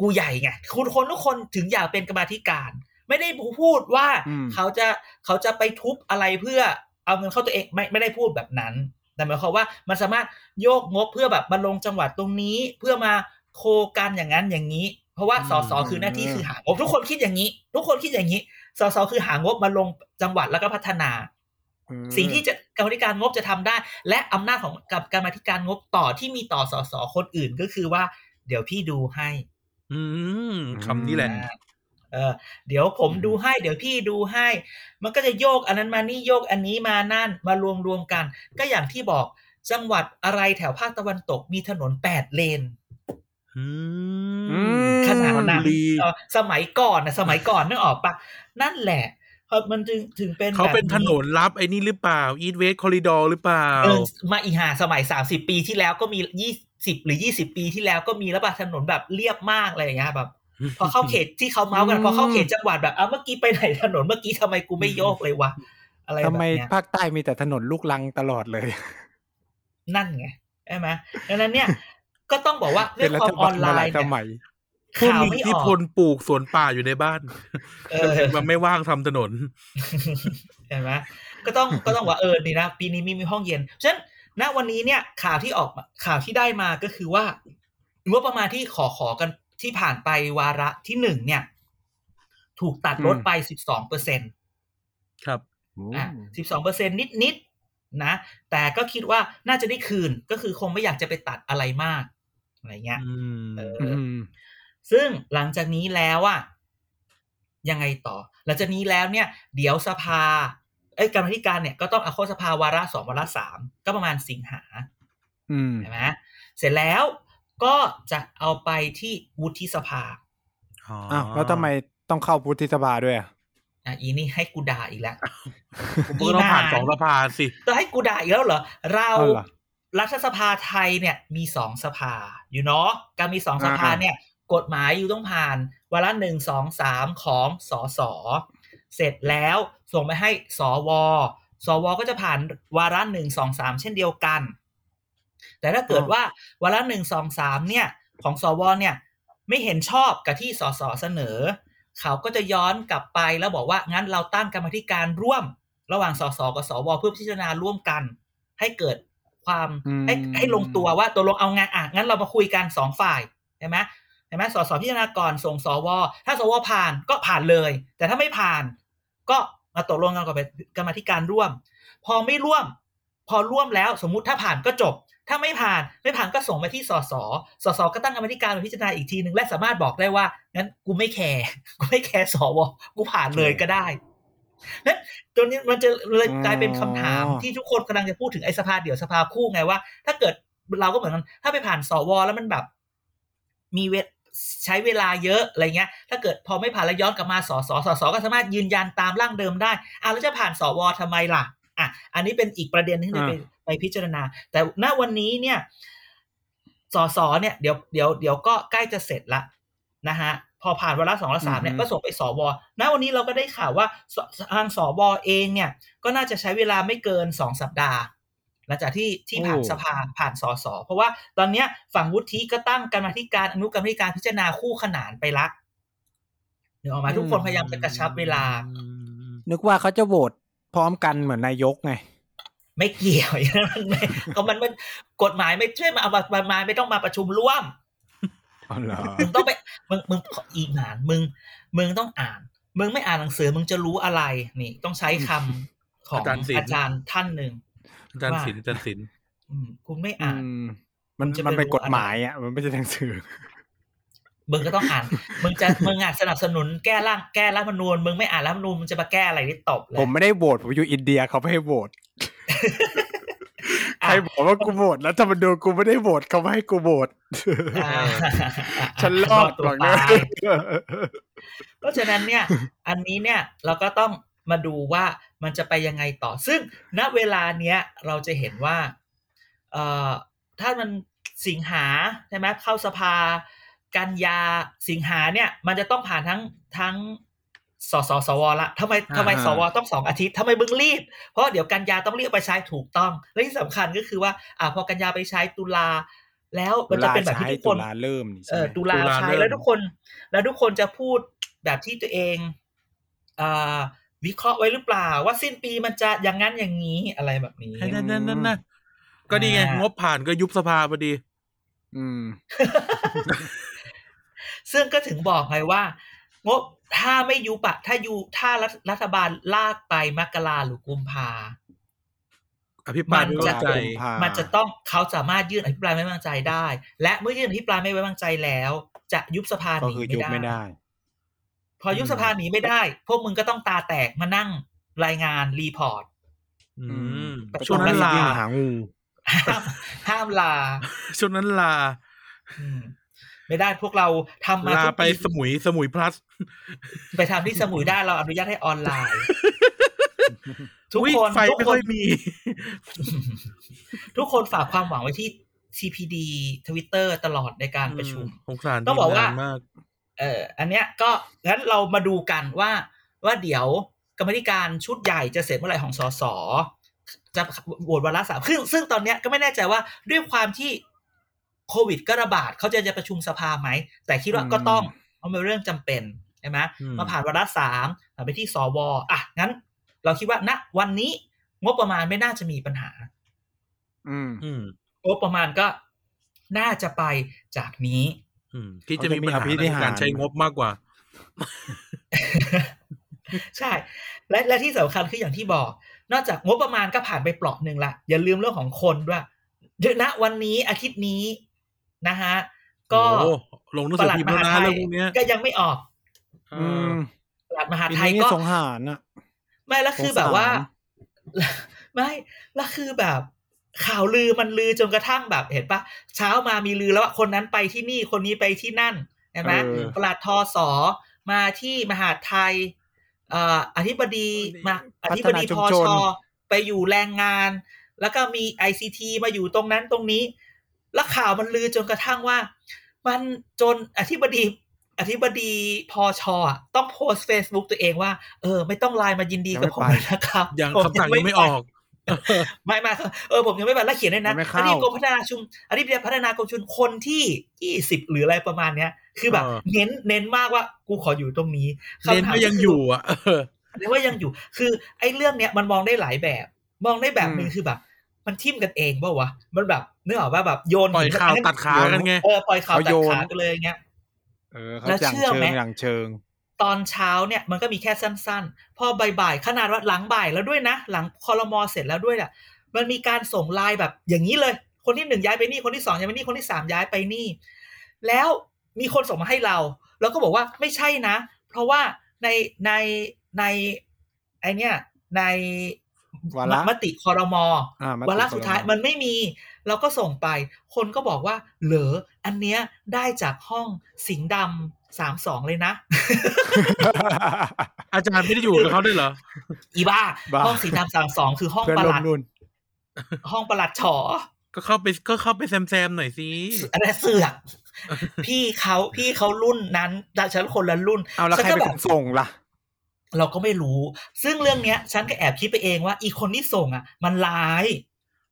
กูใหญ่ไงคุณคนทุกคนถึงอยากเป็นกรรมาธิการ ไม่ได้พูดว่าอืมเขาจะเขาจะไปทุบอะไรเพื่อเอาเงินเข้าตัวเองไม่ไม่ได้พูดแบบนั้น แต่หมายความว่ามันสามารถโยกงบเพื่อแบบมาลงจังหวัดตรงนี้ เพื่อมาโคกันอย่างนั้นอย่างนี้ เพราะว่าอืมสสคือหน้าที่คือหางบทุกคนคิดอย่างนี้ ทุกคนคิดอย่างนี้สสคือหางบมาลงจังหวัดแล้วก็พัฒนาอืมสิ่งที่จะกรรมาธิการงบจะทำได้ และอำนาจของกับกรรมาธิการงบต่อที่มีต่อสสคนอื่นก็คือว่า เดี๋ยวพี่ดูให้ อืมคำนี้แหละอ่า เออเดี๋ยวผมดูให้ เดี๋ยวพี่ดูให้ มันก็จะโยกอันนั้นมานี่โยกอันนี้มานั่นมารวมรวมๆกัน ก็อย่างที่บอกจังหวัดอะไรแถวภาคตะวันตกมีถนนแปดเลนอือืมมขนาดชลนั้บุนรีเออสมัยก่อนนะสมัยก่อนนึกออกปะนั่นแหละเพราะมันถึงถึงเป็นเขาเป็นแบบถนนลับไอ้นี่หรือเปล่าอีทเวสคอริดอร์หรือเปล่าเออมาอีหาสมัยสามสิบปีที่แล้วก็มียี่สิบหรือยี่สิบปีที่แล้วก็มีแล้วปะถนนแบบเรียบมากอะไรอย่างเงี้ยแบบ พอเข้าเขตที่เขาเมาส์กันอืมพอเข้าเขตจังหวัดแบบอ้าวเมื่อกี้ไปไหนถนนเมื่อกี้ทำไมกูไม่โยกเลยวะอะไรแบทำบไมเนี้ยภาคใต้มีแต่ถนนลูกลังตลอดเลย นั่นไงใช่ไหมดังนั้นเนี่ย ก็ต้องบอกว่าด้เป็วนยรัควาฐมอบาอลนไลมาหลายน์สเนี่ยมัยผู้ข่าวมีไม่อิทอธิอกพลปลูกสวนป่าอยู่ในบ้านเออมันไม่ว่างทำถนนเห็นไหมก็ต้องก็ต้องว่าเออดีนะปีนี้มีมีห้องเย็นฉะนั้นณวันนี้เนี่ยข่าวที่ออกมาข่าวที่ได้มาก็คือว่างบประมาณที่ขอขอกัน ที่ผ่านไปวาระที่หนึ่งเนี่ย ถูกตัดลดไปสิบสองเปอร์เซ็นครับอะสิบสองเปอร์เซ็นนิดนิดๆนะ แต่ก็คิดว่าน่าจะได้คืนก็คือคงไม่อยากจะไปตัดอะไรมากอะไรเงี้ยอืมเอออืมซึ่งหลังจากนี้แล้วอะยังไงต่อ หลังจากนี้แล้วเนี่ย เดี๋ยวสภา เอ้ยกรรมาธิการเนี่ยก็ต้องเอาเข้าสภาวาระสองวาระสามก็ประมาณสิงหาอืมใช่ไหมเสร็จแล้ว ก็จะเอาไปที่วุฒิสภาอ้าวแล้วทำไมต้องเข้าพุทธิสภาด้วยอะอะอีนี่ให้กูด่าอีกแล้วผมก็ต้องผ่านสองสภาสิจะให้กูด่าอีกแล้วเหรอ เราเอาเหรอรัฐสภาไทยเนี่ยมีสองสภาอยู่เนาะการมีสองสภาอ่าเนี่ย กฎหมายอยู่ต้องผ่านวาระหนึ่งสองสามของสอสอเสร็จแล้วส่งไปให้สวสวก็จะผ่านวาระหนึ่งสองสามเช่นเดียวกัน แต่ถ้าเกิดว่าวาระหนึ่งสองสามเนี่ย ของสวเนี่ย ไม่เห็นชอบกับที่สสเสนอ เขาก็จะย้อนกลับไปแล้วบอกว่างั้นเราตั้งกรรมาธิการร่วม ระหว่างสสกับสวเพื่อพิจารณาร่วมกัน ให้เกิดความอืมให้ให้ลงตัวว่าตัวลงเอาไงอะงั้นเรามาคุยกันสองฝ่ายใช่ไหมใช่ไหมสสพิจารณาก่อนส่งสวถ้าสวผ่านก็ผ่านเลย แต่ถ้าไม่ผ่าน ก็มาตกลงกันกับกรรมาธิการร่วม พอไม่ร่วม พอร่วมแล้วสมมุติถ้าผ่านก็จบ ถ้าไม่ผ่านไม่ผ่านก็ส่งไปที่สสสสก็ตั้งกรรมาธิการมาพิจารณาอีกทีหนึ่งและสามารถบอกได้ว่างั้นกูไม่ care กูไม่ care สวกูผ่านเลยก็ได้นั้นตัวนี้มันจะเลยกลายเป็นคำถามอ๋อที่ทุกคนกำลังจะพูดถึงไอ้สภาเดี่ยวสภาคู่ไงว่า ถ้าเกิดเราก็เหมือนกันถ้าไปผ่านสวแล้วมันแบบ มีเวใช้เวลาเยอะอะไรเงี้ย ถ้าเกิดพอไม่ผ่านแล้วย้อนกลับมาสสสสก็สามารถยืนยันตามร่างเดิมได้อะแล้วจะผ่านสวทำไมล่ะ อะอันนี้เป็นอีกประเด็นที่จะไปไปพิจารณา แต่ณวันนี้เนี่ยสสเนี่ยเดี๋ยวเดี๋ยวเดี๋ยวก็ใกล้จะเสร็จละนะฮะพอผ่านวาระสองวาระสามเนี่ยอือฮึก็ส่งไปสวณวันนี้เราก็ได้ข่าวว่าสทางสวเองเนี่ย ก็น่าจะใช้เวลาไม่เกินสองสัปดาห์หลังจากที่ที่ผ่านโอ้สภาผ่านสสเพราะว่าตอนเนี้ยฝั่งวุฒิก็ตั้งกรรมาธิการอนุกรรมาธิการพิจารณาคู่ขนานไปละเดี๋ยวออกมาทุกคนพยายามจะกระชับเวลาอืมนึกว่าเขาจะโหวต พร้อมกันเหมือนนายกไง ไม่เกี่ยวอย่างนั้นมันไม่ก็มันมันกฎหมายไม่ช่วยมาเอามามาไม่ต้องมาประชุมร่วมอ๋อเหรอมึงต้องไปมึงมึงอีหมานมึง มึงต้องอ่าน มึงไม่อ่านหนังสือมึงจะรู้อะไรนี่ ต้องใช้คำของอาจารย์ศิลป์อาจารย์ท่านหนึ่งอาจารย์ว่าศิลป์อาจารย์ศิลป์อืมคุณไม่อือ่านมมันจะไปมันเป็นรู้กฎหมายอะ มันไม่ใช่หนังสือ มึงก็ต้องอ่าน มึงจะมึงอ่านสนับสนุนแก้ร่างแก้รัฐธรรมนูญมึงไม่อ่านรัฐธรรมนูญมึงจะมาแก้อะไรที่ตบเลยผมไม่ได้โหวตผมอยู่อินเดียเขาไม่ให้โหวตใครบอกว่ากูโหวตแล้วถ้ามันดูกูไม่ได้โหวตเขาไม่ให้กูโหวตอ่าฉันรอดตัวหรอกตานะยเพราะฉะนั้นเนี่ย อันนี้เนี่ยเราก็ต้องมาดูว่ามันจะไปยังไงต่อ ซึ่งณเวลาเนี้ยเราจะเห็นว่า เอ่อถ้ามันสิงหาใช่ไหมเข้าสภา กันยาสิงหาเนี่ย มันจะต้องผ่านทั้งทั้งสสสวละทำไมทำไมอ่าสวต้องสองอาทิตย์ทำไมมึงรีบ เพราะเดี๋ยวกันยาต้องเรียกไปใช้ถูกต้อง และที่สำคัญก็คือว่า อ่าพอกันยาไปใช้ตุลา แล้วมันจะเป็นแบบที่ทุกคนตุลาเริ่มนี่เอใช่อไหมตุลาตุลาใช้เริ่มแล้วทุกคน แล้วทุกคนจะพูดแบบที่ตัวเองอ่าวิเคราะห์ไว้หรือเปล่า ว่าสิ้นปีมันจะอย่างนั้นอย่างนี้อะไรแบบนี้ให้นั่นนั่นนั่นนะก็ดีไงอ่างงบผ่านก็ยุบสภาพอดี อืม ซึ่งก็ถึงบอกไงว่างบถ้าไม่ยุบอะถ้ายูถ้ารัฐรัฐบาลลากไปมกราหรือกุมภาอภิปรายไม่ไว้วางใจมันจะมันจะต้องเขาสามารถยื่นอภิปรายไม่ไว้วางใจได้ และเมื่อยื่นอภิปรายไม่ไว้วางใจแล้ว จะยุบสภาหก็นีคือไม่ยุบได้ไม่ได้ พอยุบสภาหนีไม่ได้ พวกมึงก็ต้องตาแตกมานั่งรายงานรีพอร์ตอืมประชุช่วมงนั้นลายิ่งหางูห้ามห้ามลาช่วงนั้นลาอืม ไม่ได้พวกเราทำมาลาทุกไปปีสมุยสมุยพลัส ไปทำที่สมุยได้เราอนุญาตให้ออนไลน์ ทุกอุ๊ยคนไฟทุกไม่คค่อนยมี ทุกคนฝากความหวังไว้ที่ CPD Twitter ตลอดในการประชุมสงสารต้องบอกว่าทีมนมากเอออันเนี้ยก็งั้นเรามาดูกันว่า ว่าเดี๋ยวกรรมธิการชุดใหญ่จะเสร็จเมื่อไหร่ของสสจะโหวตวาระสามซึ่งซึ่งตอนเนี้ยก็ไม่แน่ใจว่าด้วยความที่ โควิดก็ระบาดเขาจะจะประชุมสภาไหม แต่คิดว่าอืมก็ต้องเพราะเป็นเรื่องจำเป็นใช่ไหมอืมมาผ่านวาระสามผ่านไปที่สวอะงั้น เราคิดว่าณวันนี้งบประมาณไม่น่าจะมีปัญหา อืมอืมงบประมาณก็น่าจะไปจากนี้อืมที่จะมีปัญหาเขาจะมีอภิในนิหารการใช้งบมากกว่า ใช่ และและที่สำคัญคืออย่างที่บอก นอกจากงบประมาณก็ผ่านไปเปลาะหนึ่งละอย่าลืมเรื่องของคนด้วยเดี๋ยวณวันนี้อาทิตย์นี้ นะฮะ ก็โอ้ลงหนังปสือลัดพิมพ์มแล้วหานะไทเรื่อยงพวกเนี้ยก็ยังไม่ออกเออือมปลัดมหาปีไทยนี้ก็สงหารอะไม่แล้วคือแบบว่าสงสารไม่แล้วคือแบบ ข่าวลือมันลือจนกระทั่งแบบเห็นปะเช้ามามีลือแล้วว่าคนนั้นไปที่นี่คนนี้ไปที่นั่นเห็นไหมเออปลัดทอสอมาที่มหาดไทยเอ่ออธิบดีมาอธิบดีพอชอไปอยู่แรงงาน แล้วก็มี ICT มาอยู่ตรงนั้นตรงนี้ แล้วข่าวมันลือจนกระทั่งว่า มันจนอธิบดีอธิบดีพอชอะต้องโพสต์เฟซบุ๊กตัวเองว่า เออ ไม่ต้องไลน์มายินดีกับผมเลยนะครับยังผมคำสั่งยังไม่ออกไม่ไม่ครับเออผมยังไม่ไปแล้วเขียนด้วยนะยังไม่อเข้าธิบดีกรมพัฒนาชุมอธิบดีพัฒนากรมชุมคนที่ยี่สิบหรืออะไรประมาณเนี้ย คือแบบเออเน้นเน้นมากว่ากูขออยู่ตรงนี้เน้นคำถมว่ายังคือยู่อะเออเน้นว่ายังอยู่ คือ ไอ้เรื่องเนี้ยมันมองได้หลายแบบ มองได้แบบหนึ่งอืมคือแบบ มันทิ่มกันเองเปล่าวะมันแบบนึกออกว่าแบบโยนปล่อยหินข่าวให้ตัดขากันไงเออปล่อยข่าวเขาตัโยดนขากันเลยอย่างเงี้ยเออเขาแล้วอย่างเชื่อเชิไหมงอย่างเชิง ตอนเช้าเนี่ยมันก็มีแค่สั้น ๆ พอบ่ายๆขนาดว่าหลังบ่ายแล้วด้วยนะ หลังคอรมอเสร็จแล้วด้วยอะมันมีการส่งไลน์แบบอย่างนี้เลย คนที่หนึ่งย้ายไปนี่คนที่สองย้ายไปนี่คนที่สามย้ายไปนี่ แล้วมีคนส่งมาให้เรา แล้วก็บอกว่าไม่ใช่นะ เพราะว่าในในในไอเนี้ยใน วาระมติคอรมออ่ามติวาระสุดท้ายครมมันไม่มี เราก็ส่งไป คนก็บอกว่า เหรออันเนี้ยได้จากห้องสิงห์ดำสามสองเลยนะ อาจารย์ไม่ได้อยู่กับเขาด้วยเหรอ อีบ้าบ้าห้องสีดำสามสองคือห้องเพื่อนประลหมลัดนุ่นห้องประหลัดฉอก็เข้าไปก็เข้าไปแซมแซมๆหน่อยสิอะไรเสือกพี่เขาพี่เขารุ่นนั้นแต่ฉันคนละรุ่นเอาแล้วฉัใครก็เป็นแบคบนส่งล่ะ เราก็ไม่รู้ ซึ่งเรื่องเนี้ย ฉันก็แอบคิดไปเองว่า อีคนที่ส่งอะ มันร้าย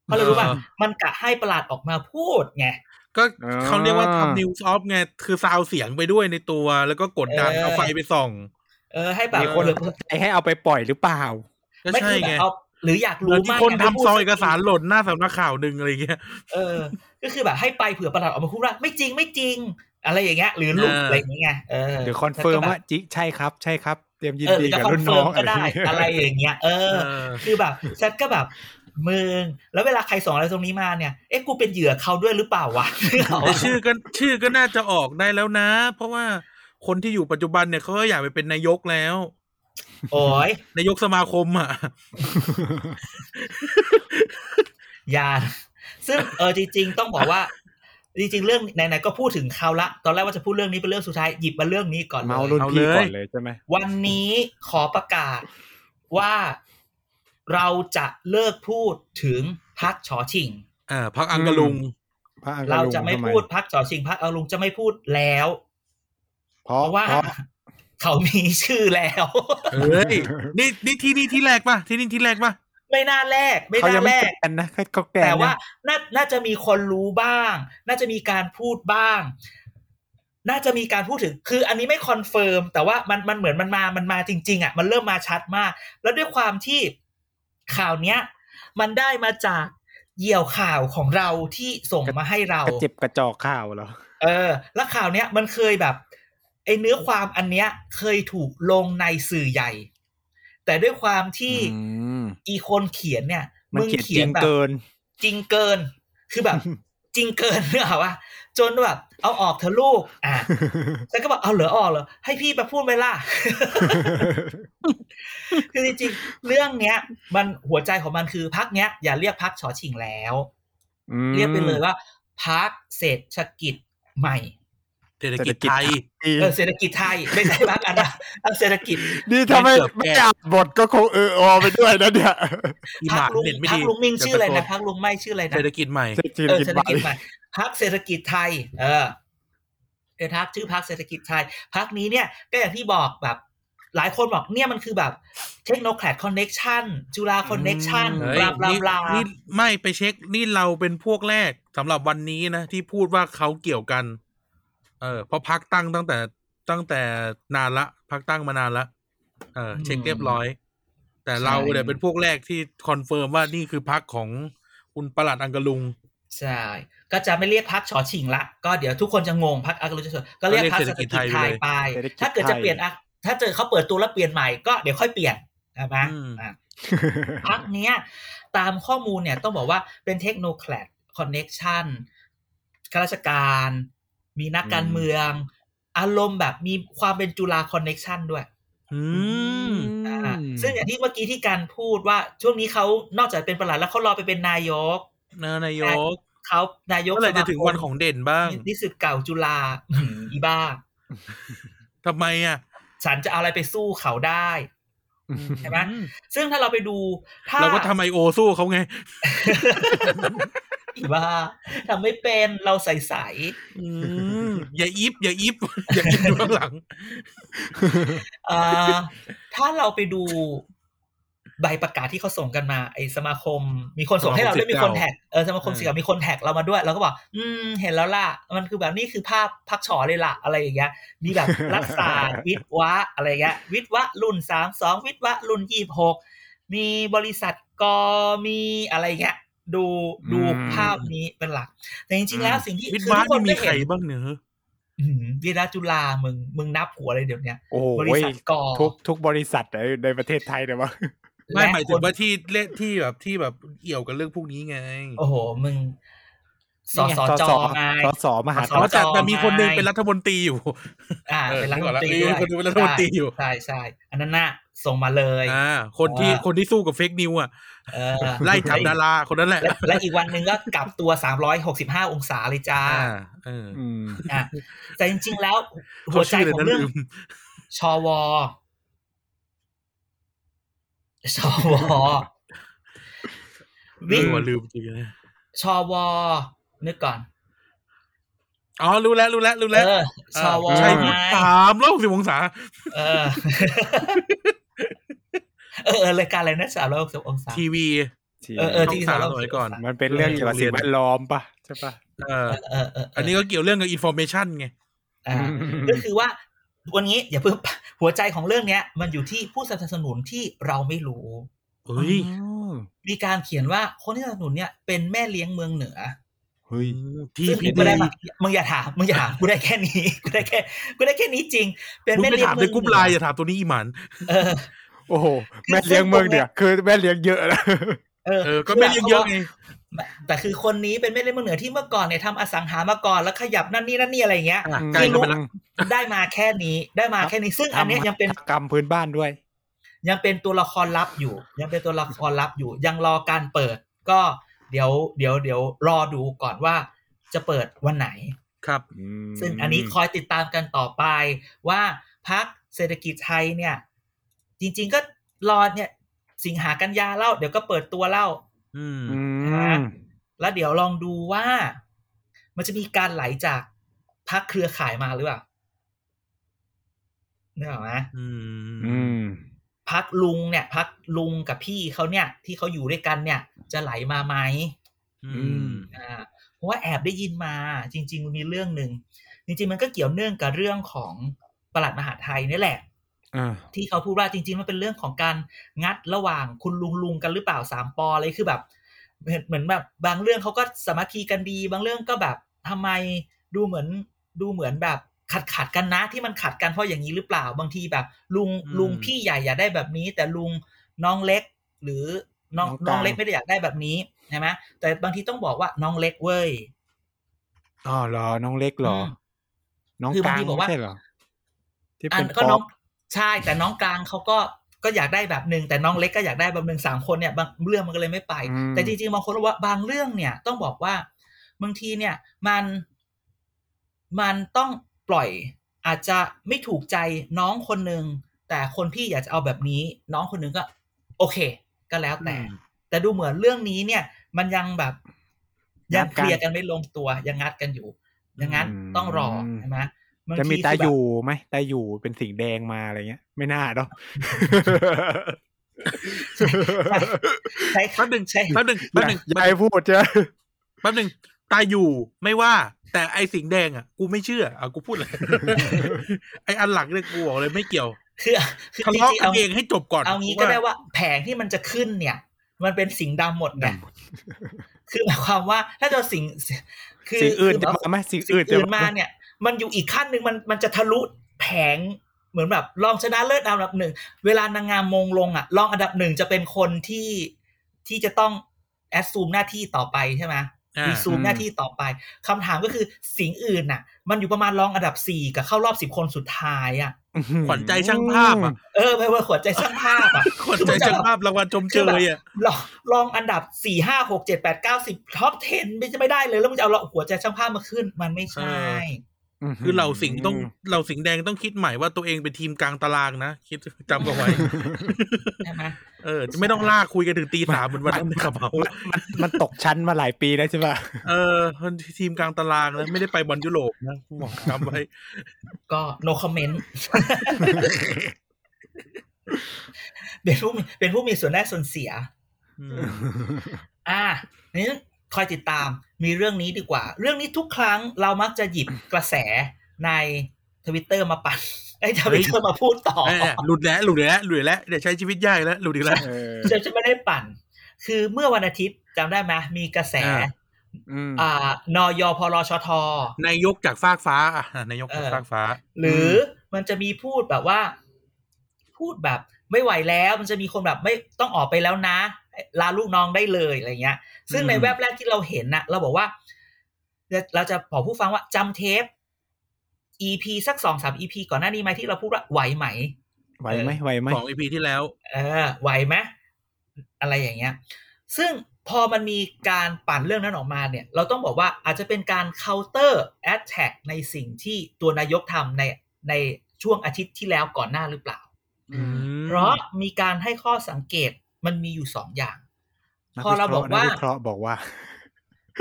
เพราะอะไรรู้ป่ะเออมันกะให้ประหลาดออกมาพูดไงก็อ่าเขาเรียกว่าทำนิวส์ออฟไง คือซาวเสียงไปด้วยในตัว แล้วก็กดดันเออเอาไฟไปส่อง เออ ให้แบบมีคนหรือใจให้เอาไปปล่อยหรือเปล่าก็ไม่ใช่คือแบไงบเอาหรืออยากเหมืรู้อนที่มากคนไงทำซองเอกสารไม่พูดหล่นหน้าสำนักข่าวหนึ่งอะไรเงี้ย เออ ก็คือแบบให้ไปเผื่อประหลาดออกมาพูดว่าไม่จริงไม่จริง อะไรอย่างเงี้ย หรือลุกเออออะไรอย่างเงี้ย เออหรือคอนเฟิร์มแล้วก็ว่าแบบจิใช่ครับ ใช่ครับ เตรียมยินเออหดีรือจะกับคอนรุ่นเฟิน้ร์อมงก็ได้อะไรอะไรอย่างเงี้ยเออเออ คือแบบฉันก็แบบมึงแล้วเวลาใครส่งอะไรตรงนี้มาเนี่ย เอ๊ะกูเป็นเหยื่อเขาด้วยหรือเปล่าวะแต่ชื่อก็ชื่อก็น่าจะออกได้แล้วนะ เพราะว่าคนที่อยู่ปัจจุบันเนี่ยเขาก็อยากไปเป็นนายกแล้ว โอ้ยนายกสมาคมอะอยาซึ่งเออจริงๆต้องบอกว่า จริงๆเรื่องไหนๆก็พูดถึงเขาละตอนแรกว่าจะพูดเรื่องนี้เป็นเรื่องสุดท้ายหยิบมาเรื่องนี้ก่อนเลเมายรุ่นเอาพี่เลยก่อนเลยใช่ไหมวันนี้ขอประกาศว่าเราจะเลิกพูดถึงพักชอชิงอ่าพักอังกะลุงพระอังกเราลุงจะไม่ทำพูดพักชอชิงพักอาลุงจะไม่พูดแล้ว เพเพราะราะว่าเพราะเขามีชื่อแล้วเฮ้ยนี่นี่ที่นี่ที่แรกป่ะที่นี่ที่แรกป่ะ ไม่น่าแรกไม่เขายัน่างไม่แรกแกนนะเขาเขาแกนแต่ว่าเนี่ยน่าน่าจะมีคนรู้บ้าง น่าจะมีการพูดบ้าง น่าจะมีการพูดถึง คืออันนี้ไม่คอนเฟิร์มแต่ว่ามันมันเหมือนมันมามันมาจริง ๆ อะ มันเริ่มมาชัดมาก แล้วด้วยความที่ข่าวเนี้ย มันได้มาจากเหยี่ยวข่าวของเราที่ส่งมาให้เรากระเจ็บกระจอกข้าวเหรอเออ แล้วข่าวเนี้ยมันเคยแบบไอเนื้อความอันเนี้ยเคยถูกลงในสื่อใหญ่ แต่ด้วยความที่อืมอีคนเขียนเนี่ยมันเขียนจริงแบบเกินจริงเกิน คือแบบ จริงเกินเนอะว่าจนแบบเอาออกเธอะลูก อะฉันก็บอกเอาเหลือออกเหรอให้พี่มาพูดไหมล่ะคือจริงๆเรื่องเนี้ย มันหัวใจของมันคือพักเนี้ยอย่าเรียกพักชอชิงแล้วอืมเรียกไปเลยว่าพักเศรษฐกิจใหม่ เศรษฐกิจไทยเออเศรษฐกิจไทยไม่ใช่พักอันนะเอาเศรษฐกิจ นี่ถ้าไม่เกือบแก้ไม่อ่านบทก็คงเอออไปด้วยนะเนี่ยอีหพัมากลุงเห็นไม่พัดีกลุงมิ่งชื่ออะไรเดี๋นะยวตพักลุงไม่ชื่ออะไรนะเศรษฐกิจใหม่เศรษฐกิจเออเศรษฐกิจใหใหม่ม่พรรคเศรษฐกิจไทย เออเป็นพรรคชื่อพรรคเศรษฐกิจไทยพรรคนี้เนี่ยก็อย่างที่บอกแบบหลายคนบอกเนี่ยมันคือแบบ technocrat connection จุฬา connection เฮ้บยลาบลานี่บลานี่ไม่ไปเช็ค นี่เราเป็นพวกแรกสำหรับวันนี้นะ ที่พูดว่าเขาเกี่ยวกัน เออเพราะพรรคตั้งตั้งแต่ตั้งแต่นานละพรรคตั้งมานานละเออเช็คเรียบร้อย แต่เราเนี่ยเป็นพวกแรกที่confirm ว่านี่คือพรรคของคุณปลัดอังกะลุงใช่ก็จะไม่เรียกพรรคชอชิงละก็เดี๋ยวทุกคนจะงงพรรคอังกะลุงจะก็เรียกพักเศรษฐกิจไทยไปเศรษฐกิจไทยถ้าเกิดจะเปลี่ยนอะถ้าเจอเขาเปิดตัวแล้วเปลี่ยนใหม่ก็เดี๋ยวค่อยเปลี่ยนใช่ไหมอืมอะพรรคเนี้ย ตามข้อมูลเนี่ยต้องบอกว่าเป็น technocrat connection ข้าราชการ มีนักการอืมเมือง อารมณ์แบบมีความเป็นจุฬา connection ด้วยอืมอ่าซึ่งอย่างที่เมื่อกี้ที่การพูดว่าช่วงนี้เขานอกจากเป็นประหลัดแล้วเขารอไปเป็นนายกนานายกเขานายกเมื่อไหร่จะถึงวันของเด่นบ้างนิสิตเก่าจุฬาอื้อหืออีบ้าทำไมอะ ฉันจะเอาอะไรไปสู้เขาได้ใช่ไหมอืมซึ่งถ้าเราไปดู ถ้าเราก็ทำไอโอสู้เขาไง อีบ้าทำไม่เป็นเราใส่ใสอืมอย่าอิฟอย่าอิฟอย่าอิฟอยู่ข้างหลังๆอ่าถ้าเราไปดูใบประกาศที่เขาส่งกันมา ไอ้สมาคม มีคนส่งให้เราด้วยสมาคมมีคน19แท็กเออสมาคมอืมเสี่ยวมีคนแท็กเรามาด้วยเราก็บอก อืม เห็นแล้วล่ะ มันคือแบบนี่คือภาพพักฉอเลยล่ะ อะไรอย่างเงี้ย มีแบบรัฐศาสตร์วิทย์วะอะไรเงี้ย วิทย์วะรุ่นสามสองวิทย์วะรุ่นยี่หกมีบริษัทกมีอะไรเงี้ย ดูดูอืมภาพนี้เป็นหลัก แต่จริงๆแล้วสิ่งที่วิทย์คือบ้าทุนกคนนี่มีได้ใครเห็นบ้างเนอะอืมวีระจุฬามึงมึงนับหัวเลยเดี๋ยวเนี้ยโอ้โหบริษัทกทุกทุกบริษัทในในประเทศไทยเนี่ยวะไม่และหมายถึคงนว่าที่เล่นที่แบบที่แบบเกี่ยวกับเรื่องพวกนี้ไง โอ้โห มึง สสจไงสสมหาสอ๋อสแต่แต่มีคนหนึงไงเป็นรัฐมนตรีอยู่ อ่าเออเป็นรัฐมนตรีนึกออกละมีคนดูเป็นรัฐมนตรีอยู่ ใช่ใช่อันนั้นน่ะส่งมาเลยอ่าคนที่ว่าคนที่สู้กับเฟกนิวอะเออไล่จับดาราคนนั้นแหละและ และอีกวันหนึ่งก็กลับตัว365องศาเลยจ้าอ่าเอออืมอะแต่จริง ๆ แล้ว หัเขาวใจชื่อเลยของนะเรื่องลืมชวชววิเออว่าลืมจริงเลยชว นึกก่อนอ๋อรู้แล้วรู้แล้วรู้แล้วเออชวใช่พูดไงสามร้อยหกสิบองศาเออเออ เออรายการอะไรนะสามร้อยหกสิบองศาทีวีที่เออเออช่องสามสมัยก่อน มันเป็นเรื่องเกี่ยวกับสิ่งแวดล้อมปะใช่ปะเออเออเออเอันนี้ก็เกี่ยวเรื่องกับอินโฟเมชันไงอ่าอืมก็คือว่าวันนี้อย่าเพิ่งหัวใจของเรื่องเนี้ย มันอยู่ที่ผู้สนับสนุนที่เราไม่รู้เฮ้ยอ๋อมีการเขียนว่าคนที่สนับสนุนเนี่ยเป็นแม่เลี้ยงเมืองเหนือ เฮ้ยที่ซึ่งพี่กูได้ดีมามึงอย่าถามมึงอย่าถามกูได้แค่นี้กูได้แค่กูได้แค่นี้จริง เป็นมึงแม่ไปเลี้ยงถามเมืในองกรุ๊ปเหนืไลอน์อย่าถามตัวนี้อีหมันเออโอ้โหแม่เลี้ยงเมืองเนี่ย คือแม่เลี้ยงเยอะนะเออเออก็ไม่เลี้ยงเยอะไงแต่คือคนนี้เป็นแม่เลี้ยงเมืองเหนือที่เมื่อก่อนเนี่ยทำอสังหามาก่อนแล้วขยับนั่นนี่นั่นนี่อะไรอย่างเงี้ยอะอืมใกล้ก็ไปละได้มาแค่นี้ได้มาแค่นี้ซึ่งอันเนี้ยยังเป็นกรรมพื้นบ้านด้วย ยังเป็นตัวละครลับอยู่ ยังเป็นตัวละครลับอยู่ ยังรอการเปิด ก็ เดี๋ยวเดี๋ยวเดี๋ยวรอดูก่อนว่าจะเปิดวันไหนครับ ซึ่งอันนี้คอยติดตามกันต่อไปว่าพักเศรษฐกิจไทยเนี่ย จริง ๆก็รอเนี่ย สิงหากันยาเล่า เดี๋ยวก็เปิดตัวเล่า อืมอืมแล้วเดี๋ยวลองดูว่า มันจะมีการไหลจากพักเครือข่ายมาหรือเปล่านึกออกไหมอืมอืม พักลุงเนี่ย พักลุงกับพี่เขาเนี่ย ที่เขาอยู่ด้วยกันเนี่ย จะไหลมาไหมอืมอ่าเพราะว่าแอบได้ยินมา จริง ๆ มีเรื่องหนึ่งจริง ๆ มันก็เกี่ยวเนื่องกับเรื่องของปลัดมหาดไทยนี่แหละอ่าที่เขาพูดว่าจริง ๆ มันเป็นเรื่องของการงัดระหว่างคุณลุงลุงกันหรือเปล่าสามปออะไรคือแบบเหมือนเหมือนแบบบางเรื่องเขาก็สามัคคีกันดี บางเรื่องก็แบบทำไมดูเหมือนดูเหมือนแบบ ขัดขัดกันนะที่มันขัดกันเพราะอย่างนี้หรือเปล่าบางทีแบบ ลุงอืมลุงพี่ใหญ่อยากได้แบบนี้ แต่ลุงน้องเล็ก หรือน้องน้องกลางน้องเล็กไม่ได้อยากได้แบบนี้ใช่ไหมแต่บางทีต้องบอกว่าน้องเล็กเว้ยอ๋อเหรอ น้องเล็กเหรออืมน้องคือกบางลางทีบอกว่าไม่ใช่เหรอที่อัเป็นนก็ปน้อองใช่แต่น้องกลางเขาก็ก็อยากได้แบบหนึ่งแต่น้องเล็กก็อยากได้แบบหนึ่งสามคนเนี่ยบางเรื่องมันก็เลยไม่ไปอืมแต่จริงๆบางคนบอกว่าบางเรื่องเนี่ย ต้องบอกว่าบางทีเนี่ย มันมันต้อง ปล่อย อาจจะไม่ถูกใจน้องคนหนึ่งแต่คนพี่อยากจะเอาแบบนี้ น้องคนหนึ่งก็ โอเค ก็แล้วแต่อืมแต่ดูเหมือนเรื่องนี้เนี่ย มันยังแบบ ยังเคลียร์กันไม่ลงตัวยังงัดกันอยู่ยังงั้นต้องรอใช่ไหมบางจะมีทีตาคืออแบบยู่ไหมตาอยู่เป็นสีแดงมาอะไรเงี้ย ไม่น่าเนาะใช้แป๊บหนึ่งใช่แป๊บหนึ่งอแป๊บย่าหนึ่งอย่าให้พูดเจ้ะแป๊บหนึ่งตายอยู่ไม่ว่า แต่ไอ้สิงห์แดงอะกูไม่เชื่ออะกูพูดเลยไอ้อันหลังเนี่ยกูบอกเลยไม่เกี่ยวคือคือทะจเลาะริงๆกันเอาเองให้จบก่อนเอางี้ก็ได้ว่าแผงที่มันจะขึ้นเนี่ย มันเป็นสิงห์ดำหมดไงคือหมายความว่าถ้าจะเอาสิงห์คือสิ่งอื่นคืจะแบบมาไหมสิ่งสิ่งอื่นจะอื่นมาเนี่ย มันอยู่อีกขั้นหนึ่งมันมันจะทะลุแผงเหมือนแบบรองชนะเลิศอันดับหนึ่งเวลานางงามมงลงอะรองอันดับหนึ่งจะเป็นคนที่ที่จะต้อง assume หน้าที่ต่อไปใช่ไหม อ่ารีซูมหน้าที่ต่อไปคำถามก็คือสิ่งอื่นน่ะ มันอยู่ประมาณรองอันดับสี่กับเข้ารอบสิบคนสุดท้ายอะขวัญใจช่างภาพอะเออไม่ว่าขวัญใจช่างภาพอะขวัญใจช่างภาพรางวัลชมเชยอะรองรองอันดับสี่ห้าหกเจ็ดแปดเก้าสิบ top ten ไม่จะไม่ได้เลย แล้วมึงจะเอาขวัญใจช่างภาพมาขึ้น มันไม่ใช่ คือเราสิงห์ต้องเราสิงห์แดงต้องคิดใหม่ว่าตัวเองเป็นทีมกลางตารางนะ คิดจำเอาไว้ใช่ไหมเออ จะไม่ต้องลากคุยกันถึงตีสามเหมือนวันนั้นในกระเป๋ามันมันมันตกชั้นมาหลายปีแล้วใช่ป่ะเออมันทีมกลางตารางนะไม่ได้ไปบอลยุโรปนะบอกจำไว้ ก็ no comment เป็นผู้มีเป็นผู้มีส่วนได้ส่วนเสียอืมอ่านี้ คอยติดตามมีเรื่องนี้ดีกว่า เรื่องนี้ทุกครั้งเรามักจะหยิบกระแสในทวิตเตอร์มาปั่นไอ้ทวิตเตอร์มาพูดต่อเออหลุดแล้วหลุดแล้วหลุดแล้วเดี๋ยวใช้ชีวิตยากแล้วหลุดอีกแล้วเออจะจะไม่ได้ปั่น คือเมื่อวันอาทิตย์จำได้ไหมมีกระแสอ่าอืมอ่านยพรชทนายกจากฟากฟ้าอะนายกจากเออฟากฟ้า หรือมันจะมีพูดแบบว่า พูดแบบไม่ไหวแล้ว มันจะมีคนแบบไม่ต้องออกไปแล้วนะ ลาลูกน้องได้เลยอะไรเงี้ย ซึ่งในอืมแวบแรกที่เราเห็นนะเราบอกว่าเราเราจะบอกผู้ฟังว่าจำเทป EP สักสองสาม EP ก่อนหน้านี้ไหมที่เราพูดว่าไหวไหมไหวไหมไหวไหมสองอีพีที่แล้ว เออ ไหวไหมอะไรอย่างเงี้ย ซึ่งพอมันมีการปั่นเรื่องนั้นออกมาเนี่ย เราต้องบอกว่าอาจจะเป็นการ counter attack ในสิ่งที่ตัวนายกทำในในช่วงอาทิตย์ที่แล้วก่อนหน้าหรือเปล่าอืมเพราะมีการให้ข้อสังเกต มันมีอยู่สองอย่างนัพอเราบอกว่านัวิเคราะห์บอกว่า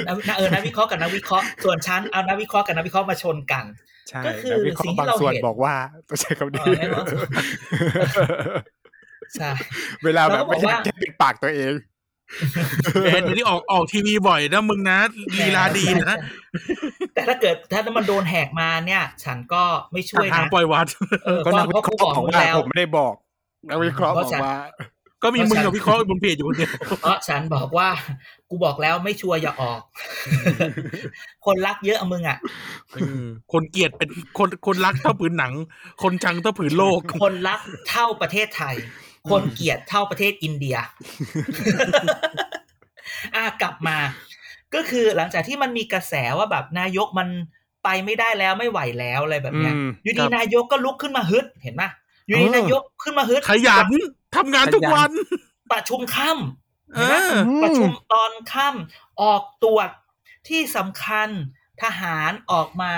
นักนักเออนักวิเคราะห์กับนักวิเคราะห์ส่วนชั้นเอานักวิเคราะห์กับนักวิเคราะห์มาชนกันใช่ก็คือนัวิเคราะสิ่งห์ที่บางเราส่วนเห็นบอกว่าต้องใช้คำนี้เออให้บอกใช่เวลาแบบเราก็บอกไม่อยากว่าจะปิดปากตัวเองแหมเดี๋ยวนี้ออกออกทีวีบ่อยนะมึงนะลีลาดีนะ แต่ถ้าเกิดถ้ามันโดนแหกมาเนี่ย ฉันก็ไม่ช่วยทางนะปล่อยวัดเออก็นักวิเพราะเคกูราะบอกห์บอกมึงว่าแล้วผมไม่ได้บอกนักวิเคราะห์บอกว่า ก็มีมึงกับพี่เคราะห์บนเพจอยู่คนเดียวเพราะฉันบอกว่า กูบอกแล้วไม่ชัวร์อย่าออก คนรักเยอะอะมึงอะอืมคนเกลียดเป็นคนคนรักเท่าผืนหนัง คนชังเท่าผืนโลก คนรักเท่าประเทศไทย คนเกลียดเท่าประเทศอินเดีย อะกลับมา ก็คือหลังจากที่มันมีกระแสว่าแบบนายกมันไปไม่ได้แล้วไม่ไหวแล้วอะไรแบบเนี้ยอืมอยู่คดีรับนายกก็ลุกขึ้นมาฮึดเห็นไหมอยู่ดีเออนายกขึ้นมาฮึดขยัน ทำงานทุกวัน ประชุมค่ำเอเห็นไหมอประชุมตอนค่ำออกตรวจที่สำคัญทหารออกมา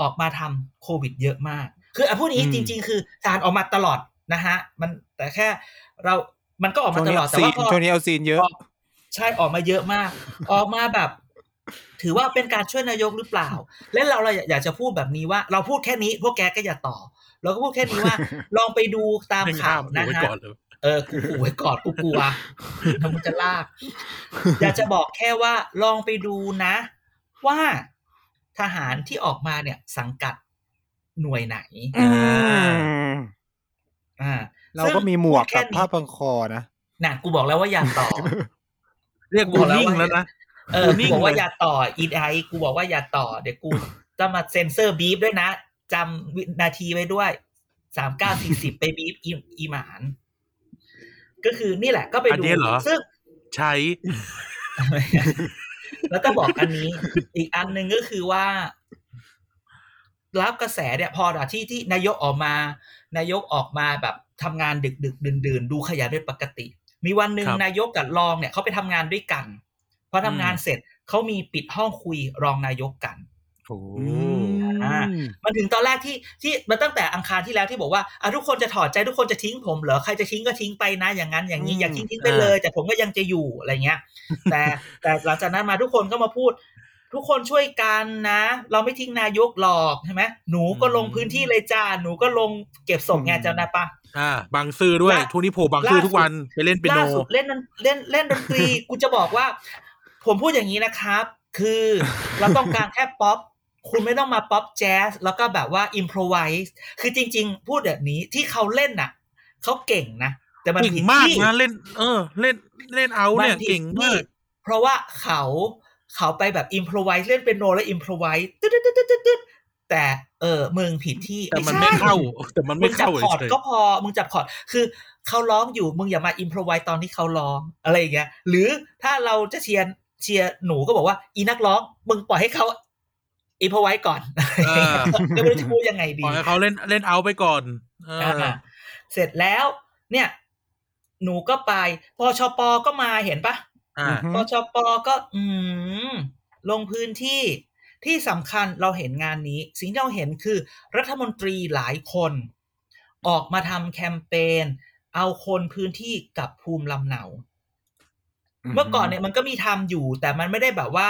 ออกมาทำโควิดเยอะมาก คืออะพูดอย่างนี้อืมจริง ๆ คือทหารออกมาตลอดนะฮะ มันแต่แค่เรามันก็ออกช่มาวงตนี้ลอดเอาแต่ซีว่านพอช่วงนี้เอาซีนเยอะออกใช่ออกมาเยอะมาก ออกมาแบบ ถือว่าเป็นการช่วยนายกหรือเปล่า และเราเราอยากจะพูดแบบนี้ว่า เราพูดแค่นี้พวกแกก็อย่าต่อ เราก็พูดแค่นี้ว่า ลองไปดูตามไม่ข่าข้าวมนะไว้ฮะก่อน เลยเออกูกูไว้กอดกูกลัวทำมันจะลาก อยากจะบอกแค่ว่าลองไปดูนะ ว่าทหารที่ออกมาเนี่ย สังกัดหน่วยไหนอืมอ่า เราก็มีหมวกกับแค่นี้ผ้าพันคอนะน่ะกูบอกแล้วว่าอย่าต่อ เรียก bullying แล้วนะเออกูกูนิ่งบอกว่าเลยอย่าต่ออีไอกูบอกว่าอย่าต่อ เดี๋ยวกูจะมาเซ็นเซอร์ beep ด้วยนะจำวินาทีไว้ด้วยสามเก้าสี่สิบไป beep อีอีหมาน ก็คือนี่แหละก็ไปอันดูนี้เหรอซึ่งใช้ แล้วก็บอกอันนี้ อีกอันหนึ่งก็คือว่า รับกระแสเนี่ย พอที่ที่นายกออกมา นายกออกมาแบบทำงานดึกดึกดื่นดื่นๆดูขยันเป็นปกติ มีวันหนึ่งครับนายกกับรองเนี่ยเขาไปทำงานด้วยกันพอทำงานอืมเสร็จเขามีปิดห้องคุยรองนายกกัน โอ้อ่ามันถึงตอนแรกที่ที่มันตั้งแต่อังคารที่แล้วที่บอกว่าอะทุกคนจะถอดใจทุกคนจะทิ้งผมเหรอใครจะทิ้งก็ทิ้งไปนะ อย่างนั้นอย่างนี้อืมอยากทิ้งทิ้งไปเลย แต่ผมก็ยังจะอยู่อะไรเงี้ย แต่แต่หลังจากนั้นมาทุกคนก็มาพูด ทุกคนช่วยกันนะ เราไม่ทิ้งนายกหรอกใช่ไหมหนูก็ลงพื้นที่เลยจ้าหนูก็ลงเก็บศพไงจำได้ปะอ่าบางซื่อด้วยล่าทุกนี้โผล่บางซื่อล่าสุดทุกวันไปเล่นเปียโนล่าสุดเล่นดนเล่นเล่นดนตรีกูจะบอกว่า ผมพูดอย่างนี้นะครับ คือเราต้องการแค่ป๊อป คุณไม่ต้องมาป๊อปแจ๊สแล้วก็แบบว่า improvise คือจริง ๆ พูดแบบนี้ที่เขาเล่นน่ะเขาเก่งนะ แต่มันเก่งผิดมากที่นะเล่น เออ เล่นเล่นเอาเนี่ยมันผิดเก่งมากที่เพราะว่าเขาเขาไปแบบอิมพรไวส์เล่นเป็นโนแล้วอิมพรไวส์ตึ๊ดตึ๊ดตึ๊ดตึ๊ดตึ๊ดแต่เออมึงผิดที่แต่มันใช่ไม่เข้า แต่มันมึไม่งจับเข้าคอร์ดเฉยก็พอมึงจับคอร์ดคือเขาร้องอยู่มึงอย่ามาอิมพรไวตอนที่เขาร้องอะไรอย่างเงี้ยหรือถ้าเราจะเชียร์เชียร์หนูก็บอกว่า อีนักร้อง มึงปล่อยให้เขา อิมพรไวก่อนเออก็ไม่รู้จะพูดยังไงปดีล่อยให้เขาเล่นเล่นเอาไปก่อนเอออ่าเสร็จแล้ว เนี่ย หนูก็ไปพอชปก็มาเห็นปะอ่าอืมปชปก็ อืมลงพื้นที่ที่สำคัญเราเห็นงานนี้ สิ่งที่เราเห็นคือรัฐมนตรีหลายคน ออกมาทำแคมเปญเอาคนพื้นที่กับภูมิลำเนา เมื่อก่อนเนี่ยมันก็มีทำอยู่ แต่มันไม่ได้แบบว่า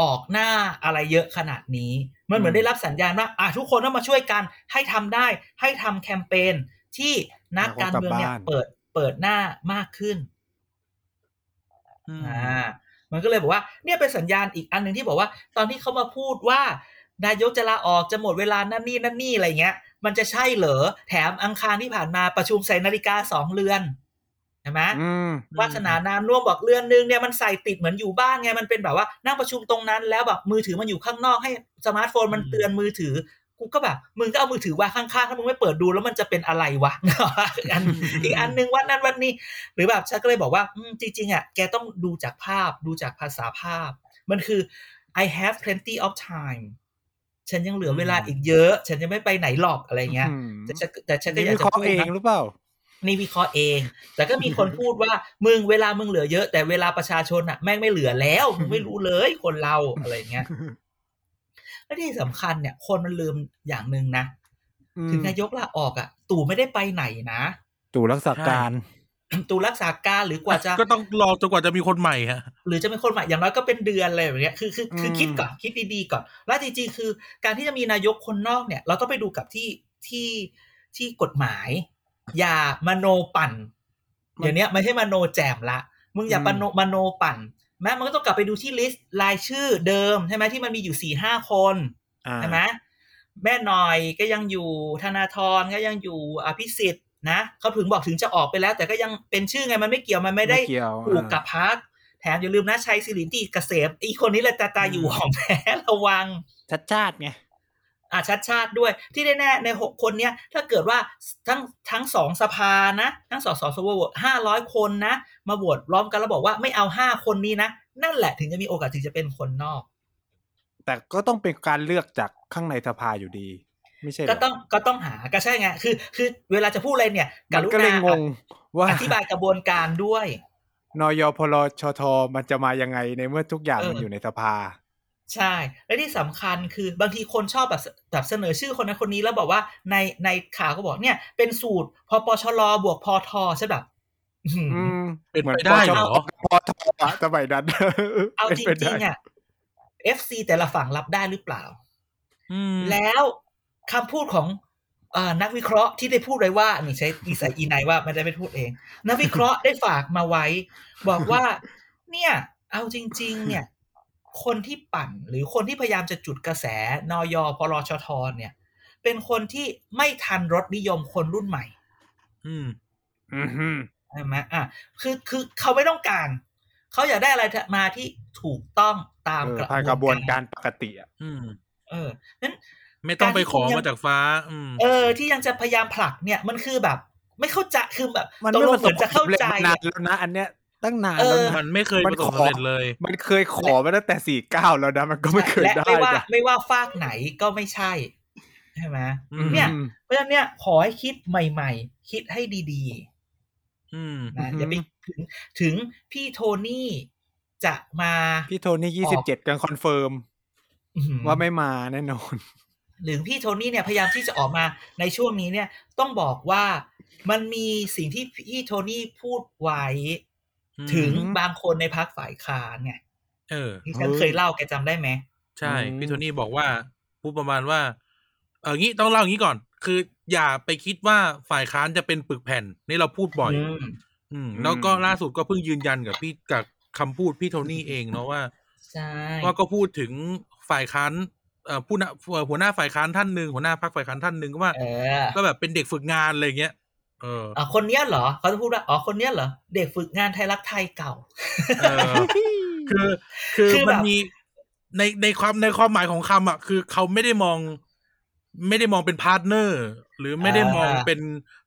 ออกหน้าอะไรเยอะขนาดนี้ มันเหมือนได้รับสัญญาณว่าอะทุกคนต้องมาช่วยกันให้ทำได้ ให้ทำแคมเปญที่นักการเมืองเนี่ยเปิดเปิดหน้ามากขึ้นอืมอ่ามันก็เลยบอกว่า เนี่ยเป็นสัญญาณอีกอันหนึ่งที่บอกว่า ตอนที่เขามาพูดว่านายกจะลาออกจะหมดเวลานั่นนี่นั่นนี่อะไรเงี้ย มันจะใช่เหรอแถมอังคารที่ผ่านมาประชุมใส่นาฬิกาสองเรือนใช่ไหมอืมวาสนานามร่วมบอกเรือนนึงเนี่ยมันใส่ติดเหมือนอยู่บ้านไงมันเป็นแบบว่านั่งประชุมตรงนั้น แล้วแบบมือถือมันอยู่ข้างนอกให้สมาร์ทโฟนมันเตือนมือถือกูก็แบบมึงก็เอามือถือวางข้างๆถ้ามึงไม่เปิดดูแล้วมันจะเป็นอะไรวะอันอีกอันหนึงวันนั้นวันนี้ หรือแบบฉันก็เลยบอกว่าอืมจริงๆอะแกต้องดูจากภาพดูจากภาษาภาพ มันคือ I have plenty of time ฉันยังเหลือเวลาอีกเยอะ ฉันยังไม่ไปไหนหรอกอะไรเงี้ยอืมแต่ฉันแต่ฉันก็นี่อยากจะวิจะเคราะห์พูดเองนะหรือเปล่า นี่วิเคราะห์เอง แต่ก็มีคนพูดว่ามึงเวลามึงเหลือเยอะ แต่เวลาประชาชนอะแม่งไม่เหลือแล้วมึงไม่รู้เลยคนเราอะไรเงี้ยและที่สำคัญเนี่ย คนมันลืมอย่างหนึ่งนะถึงนายกลาออกอะตู่ไม่ได้ไปไหนนะตู่รักษาการตู่รักษาการหรือกว่าจะ ก็ต้องรอจนกว่าจะมีคนใหม่ฮะหรือจะเป็นคนใหม่อย่างน้อยก็เป็นเดือนอะไรแบบเนี้ยคือคือคืออืมคิดก่อนคิดดีๆก่อน แล้วจริงๆคือ การที่จะมีนายกคนนอกเนี่ย เราต้องไปดูกับที่ที่ที่กฎหมาย อย่ามโนปั่นเดี๋ยวนี้ไม่ใช่มโนแจมละมึงอย่าอืมปโนมโนปั่น แม้มันก็ต้องกลับไปดูที่ลิสต์รายชื่อเดิมใช่ไหมที่มันมีอยู่สี่ห้าคนอ่าใช่ไหมแม่หน่อยก็ยังอยู่ธนาธรก็ยังอยู่อภิสิทธิ์นะเขาถึงบอกถึงจะออกไปแล้ว แต่ก็ยังเป็นชื่อไงมันไม่เกี่ยวมันไม่ได้เกี่ยวผูกกับพักแถมอย่าลืมนะชัยสิรินติเกษมอีกคนนี้แหละตาตาอยู่หอมแพ้ระวังชัดชาติไง อาชัดชาติด้วยที่แน่ๆในหกคนเนี้ยถ้าเกิดว่าทั้งทั้งสองสภานะ ทั้งสสสวห้าร้อยคนนะ มาโหวตล้อมกันแล้วบอกว่าไม่เอาห้าคนนี้นะ นั่นแหละถึงจะมีโอกาสถึงจะเป็นคนนอก แต่ก็ต้องเป็นการเลือกจากข้างในสภาอยู่ดี ไม่ใช่เหรก็ต้องก็ต้องหาก็ใช่ไงคือ คือเวลาจะพูดอะไรเนี่ยกมันรุก็เลยณางงว่าอธิบายกระบวนการด้วยนยพลชทมันจะมายังไงในเมื่อทุกอย่างเออมันอยู่ในสภา ใช่ และที่สำคัญคือบางทีคนชอบแบบแบบเสนอชื่อคนนั้นคนนี้แล้วบอกว่าในในข่าวก็บอกเนี่ยเป็นสูตรพปชรบวกพทใช่แบบอื้อหืออืมเป็นเหมือนไปได้ปชเหรอปทอะสมัยนั้นเอาจป็นไปริงได้ๆอะ FC แต่ละฝั่งรับได้หรือเปล่าอืมแล้วคำพูดของเออนักวิเคราะห์ที่ได้พูดไว้ว่านี่ใช้นิสัยอีไนว่าไม่ได้ไปพูดเอง นักวิเคราะห์ได้ฝากมาไว้ บอกว่า เนี่ย เอาจริง ๆ เนี่ย คนที่ปั่นหรือคนที่พยายามจะจุดกระแสนอยพรชทเนี่ย เป็นคนที่ไม่ทันรสนิยมคนรุ่นใหม่ อืม อือหือใช่ไหมอะคือคือเขาไม่ต้องการ เขาอยากได้อะไรมาที่ถูกต้องตามเออกผ่านกระบวนการปกติอะอืม เออนั้นไม่ต้องไปขอการที่คุณยังมาจากฟ้า อืม เออ ที่ยังจะพยายามผลักเนี่ยมันคือแบบ ไม่เข้าใจคือแบบมันตกไม่ลปงระเหสมืบอนจะเข้าใจควมสำร็จมานานแล้วนะอันเนี้ย ตั้งนานเอแล้วอนะมันไม่เคยมัปนระสบขอสำเร็จเลย มันเคยขอมาตั้งแต่สี่เก้าแล้วนะมันก็ไม่เคยและได้ไม่ว่านะไม่ว่าฝากไหนก็ไม่ใช่ใช่ไหมอืมเนี่ยอืมเพราะฉะนั้นเนี่ยขอให้คิดใหม่ ๆ คิดให้ดีอืมๆนะอือฮึอย่าไปถึงถึงพี่โทนี่จะมาพี่โทนี่ยี่สิบเจ็ดกันคอนเฟิร์มอื้อหือว่าไม่มาแน่นอนหรือพี่โทนี่เนี่ยพยายามที่จะออกมาในช่วงนี้เนี่ยต้องบอกว่ามันมีสิ่งที่พี่โทนี่พูดไว้อืม ถึงบางคนในพักฝ่ายค้านไงเออที่ฉันเฮ้ยเคยเล่าแกจำได้ไหมใช่อืมพี่โทนี่บอกว่าพูดประมาณว่า เอองี้ต้องเล่าอย่างนี้ก่อน คืออย่าไปคิดว่าฝ่ายค้านจะเป็นปึกแผ่น นี่เราพูดบ่อย อืมอืมแล้วก็ล่าสุดก็เพิ่งยืนยันกับพี่กับคำพูดพี่โทนี่เองเนาะว่าใช่ว่าก็พูดถึงฝ่ายค้านเอ่อผู้นำเอ่อหัวหน้าฝ่ายค้านท่านหนึ่งหัวหน้าพรรคฝ่ายค้านท่านหนึ่งก็ว่าเออก็แบบเป็นเด็กฝึกงานอะไรเงี้ย เอออะคนเนี้ยเหรอเขาจะพูดว่าอ๋อคนเนี้ยเหรอเด็กฝึกงานไทยรักไทยเก่าเออคือคือคือแบบมันมีในในความในความหมายของคำอะคือเขาไม่ได้มอง ไม่ได้มองเป็น partner หรือไม่ได้มองเป็น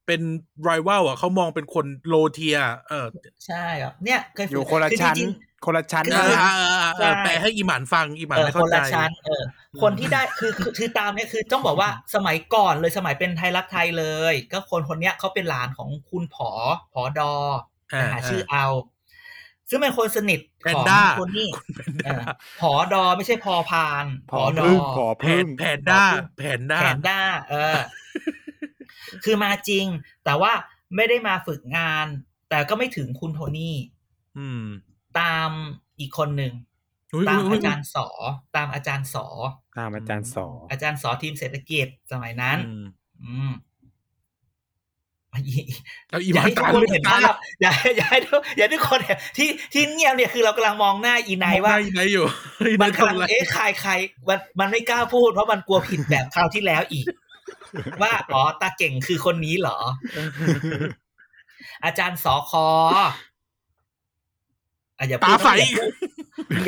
เป็นไรวัลอะเขามองเป็นคนโลเทีย เออ ใช่ครับเนี่ยเคยฝึกอยู่คนละอชั้นจริงคนละชั้นคืเอออเออเออเออใช่แปลให้อีหมานฟังอีหๆมานเออไม่คเข้านใจละชั้นเออ คนที่ได้คือคือคือตามเนี่ยคือต้องบอกว่าสมัยก่อนเลยสมัยเป็นไทยรักไทยเลย ก็คนคนเนี้ยเขาเป็นหลานของคุณผอผอดออ่าหาชื่อเอา ซึ่งเป็นคนสนิทแพนของด้าคนนี้เออผอดอไม่ใช่พอพานผอดอพึ่งผอแผพึ่นงแผนด้าแผนด้าแผนด้า เออ คือมาจริง แต่ว่าไม่ได้มาฝึกงาน แต่ก็ไม่ถึงคุณโทนี่อืมตามอีกคนหนึ่งอุ๊ยตามอุ๊อายจารย์สอ ตามอาจารย์สอ ตามอาจารย์สอ อาจารย์สอทีมเศรษฐกิจสมัยนั้น อืมอืมอย่าแล้วอีอย่าหมานให้ทุกตาคนลืมเห็นตาภาพอย่าอย่าให้ทุกอย่าให้ทุกคนเห็นที่ที่เงียบเนี่ยคือเรากำลังมองหน้าอีไนท์ว่าอีไหนอยู่อีไหนมันทำกำลังอะไรเอ๊ะใครใครมันมันไม่กล้าพูดเพราะมันกลัวผิดแบบคราวที่แล้วอีก ว่าอ๋อตาเก่งคือคนนี้เหรอ อาจารย์สอคออะอย่าพูดตาใสนะ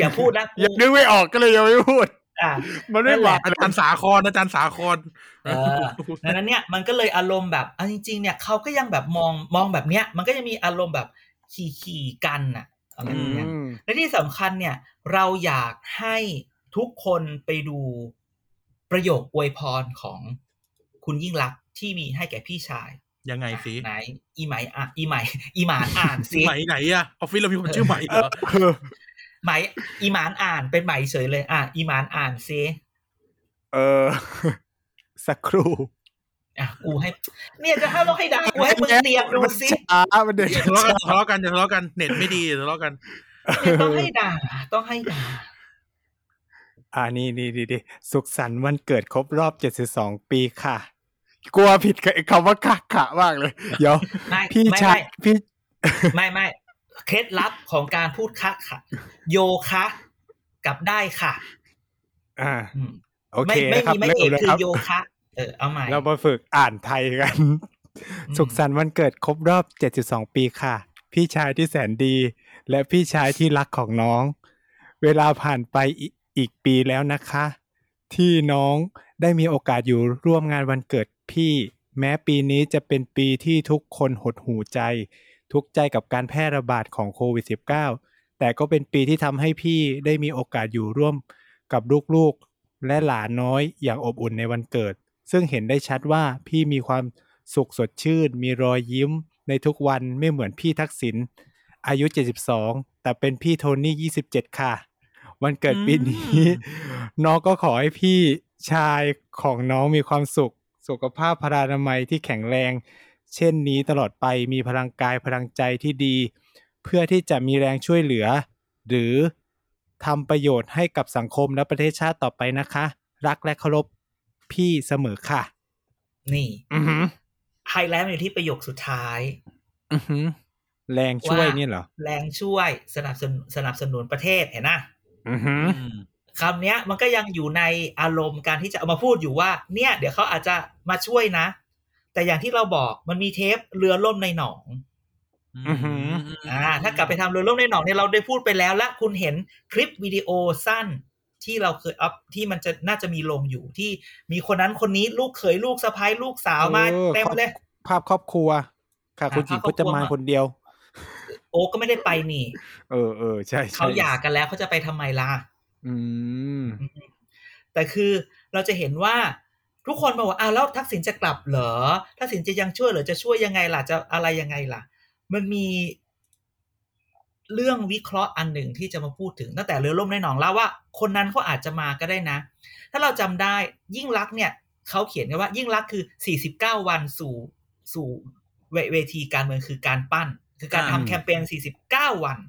อย่าพูดอย่าพูดนะยังนึกไม่ออกก็เลยยังไม่พูดอะมันไม่นั่นแหมาละอาจารย์สาครอาจารย์สาครเออดังนั้นเนี่ยมันก็เลยอารมณ์แบบเอาจริง ๆ เนี่ยเขาก็ยังแบบมองมองแบบเนี้ย มันก็จะมีอารมณ์แบบขี่ขี่ๆกันน่ะอะไรอย่างเงี้ยอืมและที่สำคัญเนี่ย เราอยากให้ทุกคนไปดูประโยคอวยพรของ คุณยิ่งรักษณ์ที่มีให้แก่พี่ชาย ยังไงสิไหน อีไหมอะอีไหมอีหมานอ่านสิไหมไหนอะออฟฟิศเรามีคนชื่อไหมเหรอเออไหมอีหมานอ่านเป็นไหมเฉยเลย อะอีหมานอ่านสิเออสักครู่อะกูให้ เนี่ยจะให้ต้องให้ด่ากูให้มึงเตรียมดูมันสิช้ามันเด็กอย่าทะเลาะกันอย่าทะเลาะกันอย่าทะเลาะกันเน็ตไม่ดีอย่าทะเลาะกันเนี่ยต้องให้ด่าต้องให้ด่าอ่านี่นี่ดีดีสุขสันต์วันเกิดครบรอบเจ็ดสิบสองปีค่ะ กลัวผิดกับไอ้คำว่าค่ะค่ะมากเลย เดี๋ยวไม่พี่ไม่ชายไม่พี่ไม่ไม่เคล็ดลับของการพูดคะค่ะ โยคะกับได้ค่ะ อ่าอืมโอไม่เคไม่นะครับมีไม่เริ่เอมกแล้วคืคอรับโยคะ เออเอาใหม่เรามาฝึกอ่านไทยกันอืมสุขสันต์วันเกิดครบรอบ7.2ปีค่ะ พี่ชายที่แสนดี และพี่ชายที่รักของน้อง เวลาผ่านไปอีอีกปีแล้วนะคะ ที่น้องได้มีโอกาสอยู่ร่วมงานวันเกิด พี่แม้ปีนี้จะเป็นปีที่ทุกคนหดหูใจ ทุกข์ใจกับการแพร่ระบาดของโควิด -19 แต่ก็เป็นปีที่ทำให้พี่ได้มีโอกาสอยู่ร่วมกับลูกๆ และหลานน้อยอย่างอบอุ่นในวันเกิด ซึ่งเห็นได้ชัดว่าพี่มีความสุขสดชื่น มีรอยยิ้มในทุกวันไม่เหมือนพี่ทักษิณอายุ 72 แต่เป็นพี่โทนี่ 27 ค่ะ วันเกิดปีนี้ น้องก็ขอให้พี่ชายของน้องมีความสุข สุขภาพพรานามัยที่แข็งแรง เช่นนี้ตลอดไปมีพลังกายพลังใจที่ดี เพื่อที่จะมีแรงช่วยเหลือ หรือทำประโยชน์ให้กับสังคมและประเทศชาติต่อไปนะคะ รักและเคารพพี่เสมอค่ะ นี่อือหือไฮไลท์มันอยู่ที่ประโยคสุดท้ายอือหือแรงช่วยว่านี่เหรอ แรงช่วยสนับสนุนสนับสนุนประเทศเห็นนะอือหืออืม คำเนี้ยมันก็ยังอยู่ในอารมณ์การที่จะเอามาพูดอยู่ว่า เนี่ย เดี๋ยวเขาอาจจะมาช่วยนะ แต่อย่างที่เราบอกมันมีเทปเรือล่มในหนองอือหืออ่าถ้ากลับไปทำเรือล่มในหนองเนี่ยเราได้พูดไปแล้วและคุณเห็นคลิปวิดีโอสั้นที่เราเคยอัพที่มันจะน่าจะมีลงอยู่ที่มีคนนั้นคนนี้ลูกเขยลูกสะพ้ายลูกสาวมาออเต็มเลย ภาพครอบครัว ค่ะ คุณหญิงภาพครพอบครัวจมานคนเดียว โอ้ก็ไม่ได้ไปนี่ เออเออใช่ใช่เขาหย่ากันแล้วเขาจะไปทำไมล่ะ อืม แต่คือเราจะเห็นว่าทุกคนบอกว่าอ้าวแล้วทักษิณจะกลับเหรอ ทักษิณจะยังช่วยเหรือจะช่วยยังไงล่ะ จะอะไรยังไงล่ะ มันมีเรื่องวิเคราะห์อันหนึ่งที่จะมาพูดถึงตั้งแต่เรือล่มในหนองเล่าว่า คนนั้นเขาอาจจะมาก็ได้นะ ถ้าเราจำได้ยิ่งรักเนี่ยเขาเขียนกันว่า ยิ่งรักษณ์คือ49วันสู่สู่เวทีการเมืองคือการปั้น คือการอ่าทำแคมเปญ49วันอื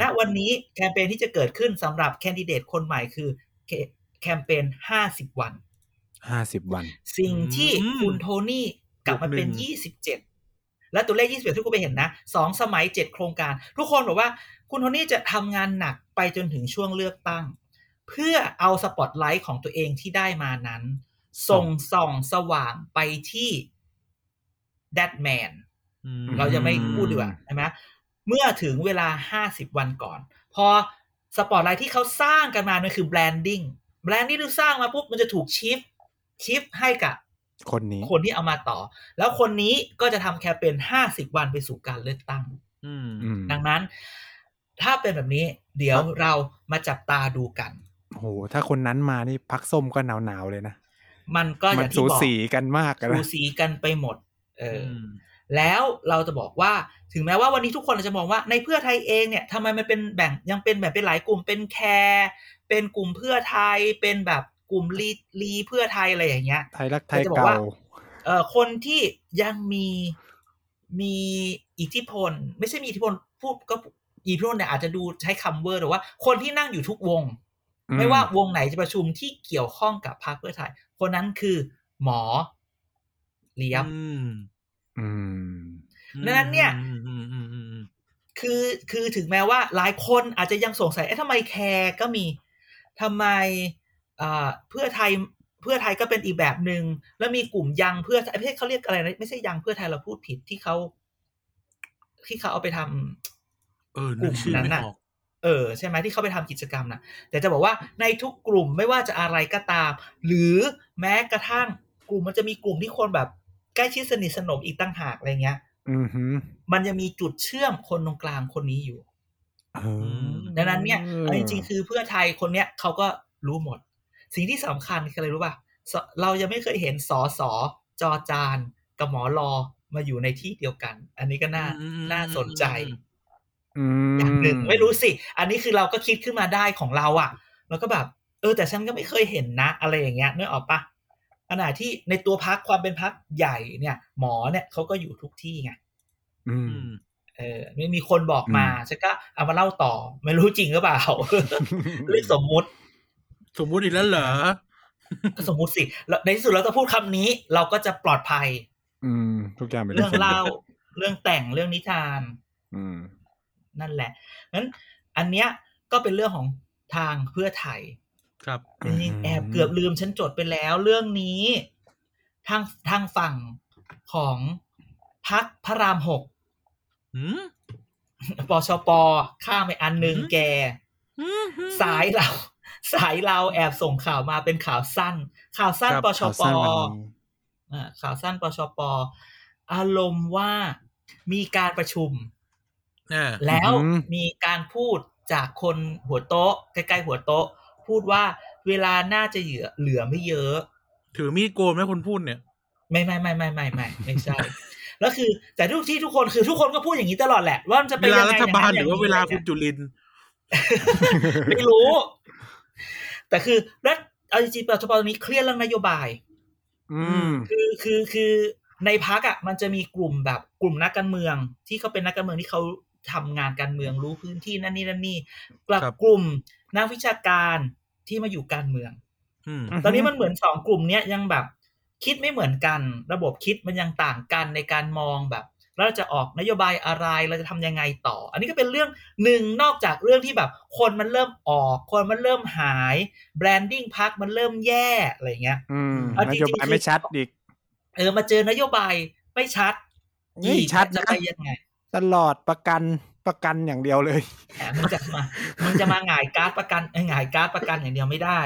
ณวันนี้แคมเปญที่จะเกิดขึ้นสำหรับแคนดิเดตคนใหม่คือเคแคมเปญ50วันห้าสิบวัน สิ่งที่อืมคุณโทนี่กลับมาเป็นบวกหนึ่ง27และตัวเลข21ที่คุณไปเห็นนะสองสมัย7โครงการ ทุกคนบอกว่าคุณโทนี่จะทำงานหนักไปจนถึงช่วงเลือกตั้ง เพื่อเอาสปอตไลท์ของตัวเองที่ได้มานั้น ส่งส่องสว่างไปที่that man อืมเราจะไม่พูดดีกว่าใช่ไหม เมื่อถึงเวลาห้าสิบวันก่อน พอสปอร์ตไลท์ที่เขาสร้างกันมามันคือ branding branding ที่สร้างมาปุ๊บมันจะถูก shift shift ให้กับคนนี้คนที่เอามาต่อ แล้วคนนี้ก็จะทำแคมเปญห้าสิบวันไปสู่การเลือกตั้งอืมอืมดังนั้น ถ้าเป็นแบบนี้ เดี๋ยวเรามาจับตาดูกันโอ้โหถ้าคนนั้นมานี่พรรคส้มก็หนาวหนาวๆเลยนะ มันก็อมัย่านงสูที่บอกสีกันมากอะสูนะสีกันไปหมด เอออม แล้วเราจะบอกว่าถึงแม้ว่าวันนี้ทุกคนอาจจะมองว่าในเพื่อไทยเองเนี่ยทำไมมันเป็นแบ่งยังเป็นแบบเป็นหลายกลุ่มเป็น CARE เป็นกลุ่มเพื่อไทยเป็นแบบกลุ่ม re re เพื่อไทยอะไรอย่างเงี้ยไทยรักไทยจะบอกเก่าว่าเอ่อคนที่ยังมีมีอิทธิพล ไม่ใช่มีอิทธิพลพูดก็อิทธิพลเนี่ยอาจจะดูใช้คำเวอร์แต่ว่า คนที่นั่งอยู่ทุกวงอืมไม่ว่าวงไหนจะประชุมที่เกี่ยวข้องกับพรรคเพื่อไทย คนนั้นคือหมอเลียบอืมอืม ดังนั้นเนี่ยอืมอืมอืมอืมอืมคือคือถึงแม้ว่าหลายคนอาจจะยังสงสัยเอ๊ะทำไมแคร์ก็มีทำไมอ่าเพื่อไทยเพื่อไทยก็เป็นอีกแบบหนึง่งแล้วมีกลุ่มยังเพื่อไทยไม่ใช่เขาเรียกอะไรนะไม่ใช่ยังเพื่อไทยเราพูดผิดที่เขาที่เขาเอาไปทำเออนึกชื่อไม่ออกเออ ใช่ไหมที่เขาไปทำกิจกรรมนะแต่จะบอกว่าในทุกกลุ่มไม่ว่าจะอะไรก็ตาม หรือแม้กระทั่งกลุ่มมันจะมีกลุ่มที่คนแบบ ใกล้ชิดสนิทสนมอีกตั้งหากอะไรเงี้ยอืมหืมมันจะมีจุดเชื่อมคนตรงกลางคนนี้อยู่เออดังนั้นเนี่ยเอาจริงๆคือเพื่อไทยคนเนี้ยเขาก็รู้หมด สิ่งที่สำคัญคืออะไรรู้ป่ะสเรายังไม่เคยเห็นสอสอจอจานกับหมอรอมาอยู่ในที่เดียวกัน อันนี้ก็น่าอืมน่าสนใจอืมอย่างหนึ่งไม่รู้สิ อันนี้คือเราก็คิดขึ้นมาได้ของเราอะ่ะ แล้วก็แบบ เออแต่ฉันก็ไม่เคยเห็นนะ อะไรอย่างเงี้ยนึกออกปะ ขณะที่ในตัวพักความเป็นพักใหญ่เนี่ย หมอเนี่ยเขาก็อยู่ทุกที่ไงอือืมมเออไม่มีคนบอกมาอืมฉันก็เอามาเล่าต่อ ไม่รู้จริงหรือเปล่าเรื่องสมมุติ สมมุติอีกแล้วเหรอก็สมมุติสิแล้วในที่สุดเราจะพูดคำนี้ เราก็จะปลอดภัย อืม ทุกอย่างเป็นเรื่องเล่า เรื่องแต่งเรื่องนิทาน อืม นั่นแหละงั้น อันเนี้ยก็เป็นเรื่องของทางเพื่อไทย ครับจริงๆแอบเกือบลืมฉันจดไปแล้วเรื่องนี้ทางทางฝั่งของพักพระรามหกหืมปชปข้ามไปอันหนึ่งอืมแกสายเรา สายเราแอบส่งข่าวมาเป็นข่าวสั้น ข่าวสั้นครับปชข่าวปสั้นวันนี้อ่าข่าวสั้นปชปอารมณ์ว่ามีการประชุมอ่าแล้วอืมมีการพูดจากคนหัวโต๊ะใกล้ๆหัวโต๊ะ พูดว่าเวลาน่าจะเหลือเหลือไม่เยอะ ถือมีดโกนไหมคนพูดเนี่ย ไม่ไม่ไม่ไม่ไม่ไม่ไม่ใช่แล้วคือ แต่ทุกที่ทุกคนคือทุกคนก็พูดอย่างนี้ตลอดแหละ ว่ามันจะเวเป็นลายังรัไงฐบาลอย่หงรือนั้นว่าเวลาอย่งคุนี้ณจุลินทร์ไม่รู้ แต่คือแล้วเอาจริงๆปัจจุบันนี้เครียดเรื่องนโยบาย อืมคือคือคือในพักอะ มันจะมีกลุ่มแบบกลุ่มนักการเมือง ที่เขาเป็นนักการเมืองที่เขาทำงานการเมืองรู้พื้นที่นั่นนี่นั่นนี่กับกลุ่มนักวิชาการ ที่มาอยู่การเมืองอืมอืมตอนนี้มันเหมือนสองกลุ่มเนี้ยยังแบบคิดไม่เหมือนกัน ระบบคิดมันยังต่างกันในการมองแบบแล้วเราจะออกนโยบายอะไรเราจะทำยังไงต่อ อันนี้ก็เป็นเรื่องหนึ่งนอกจากเรื่องที่แบบ คนมันเริ่มออก คนมันเริ่มหาย branding พรรคมันเริ่มแย่อะไรเงี้ยอืมเอาจริงๆโยบายไม่ชัดอีกเออมาเจอนโยบายไม่ชัดนี่อีกชัดจะนะไปยังไง ตลอดประกันประกันอย่างเดียวเลยแหมมันจะมามันจะมาหงายการ์ดประกันเอ้ยหงายการ์ดประกันอย่างเดียวไม่ได้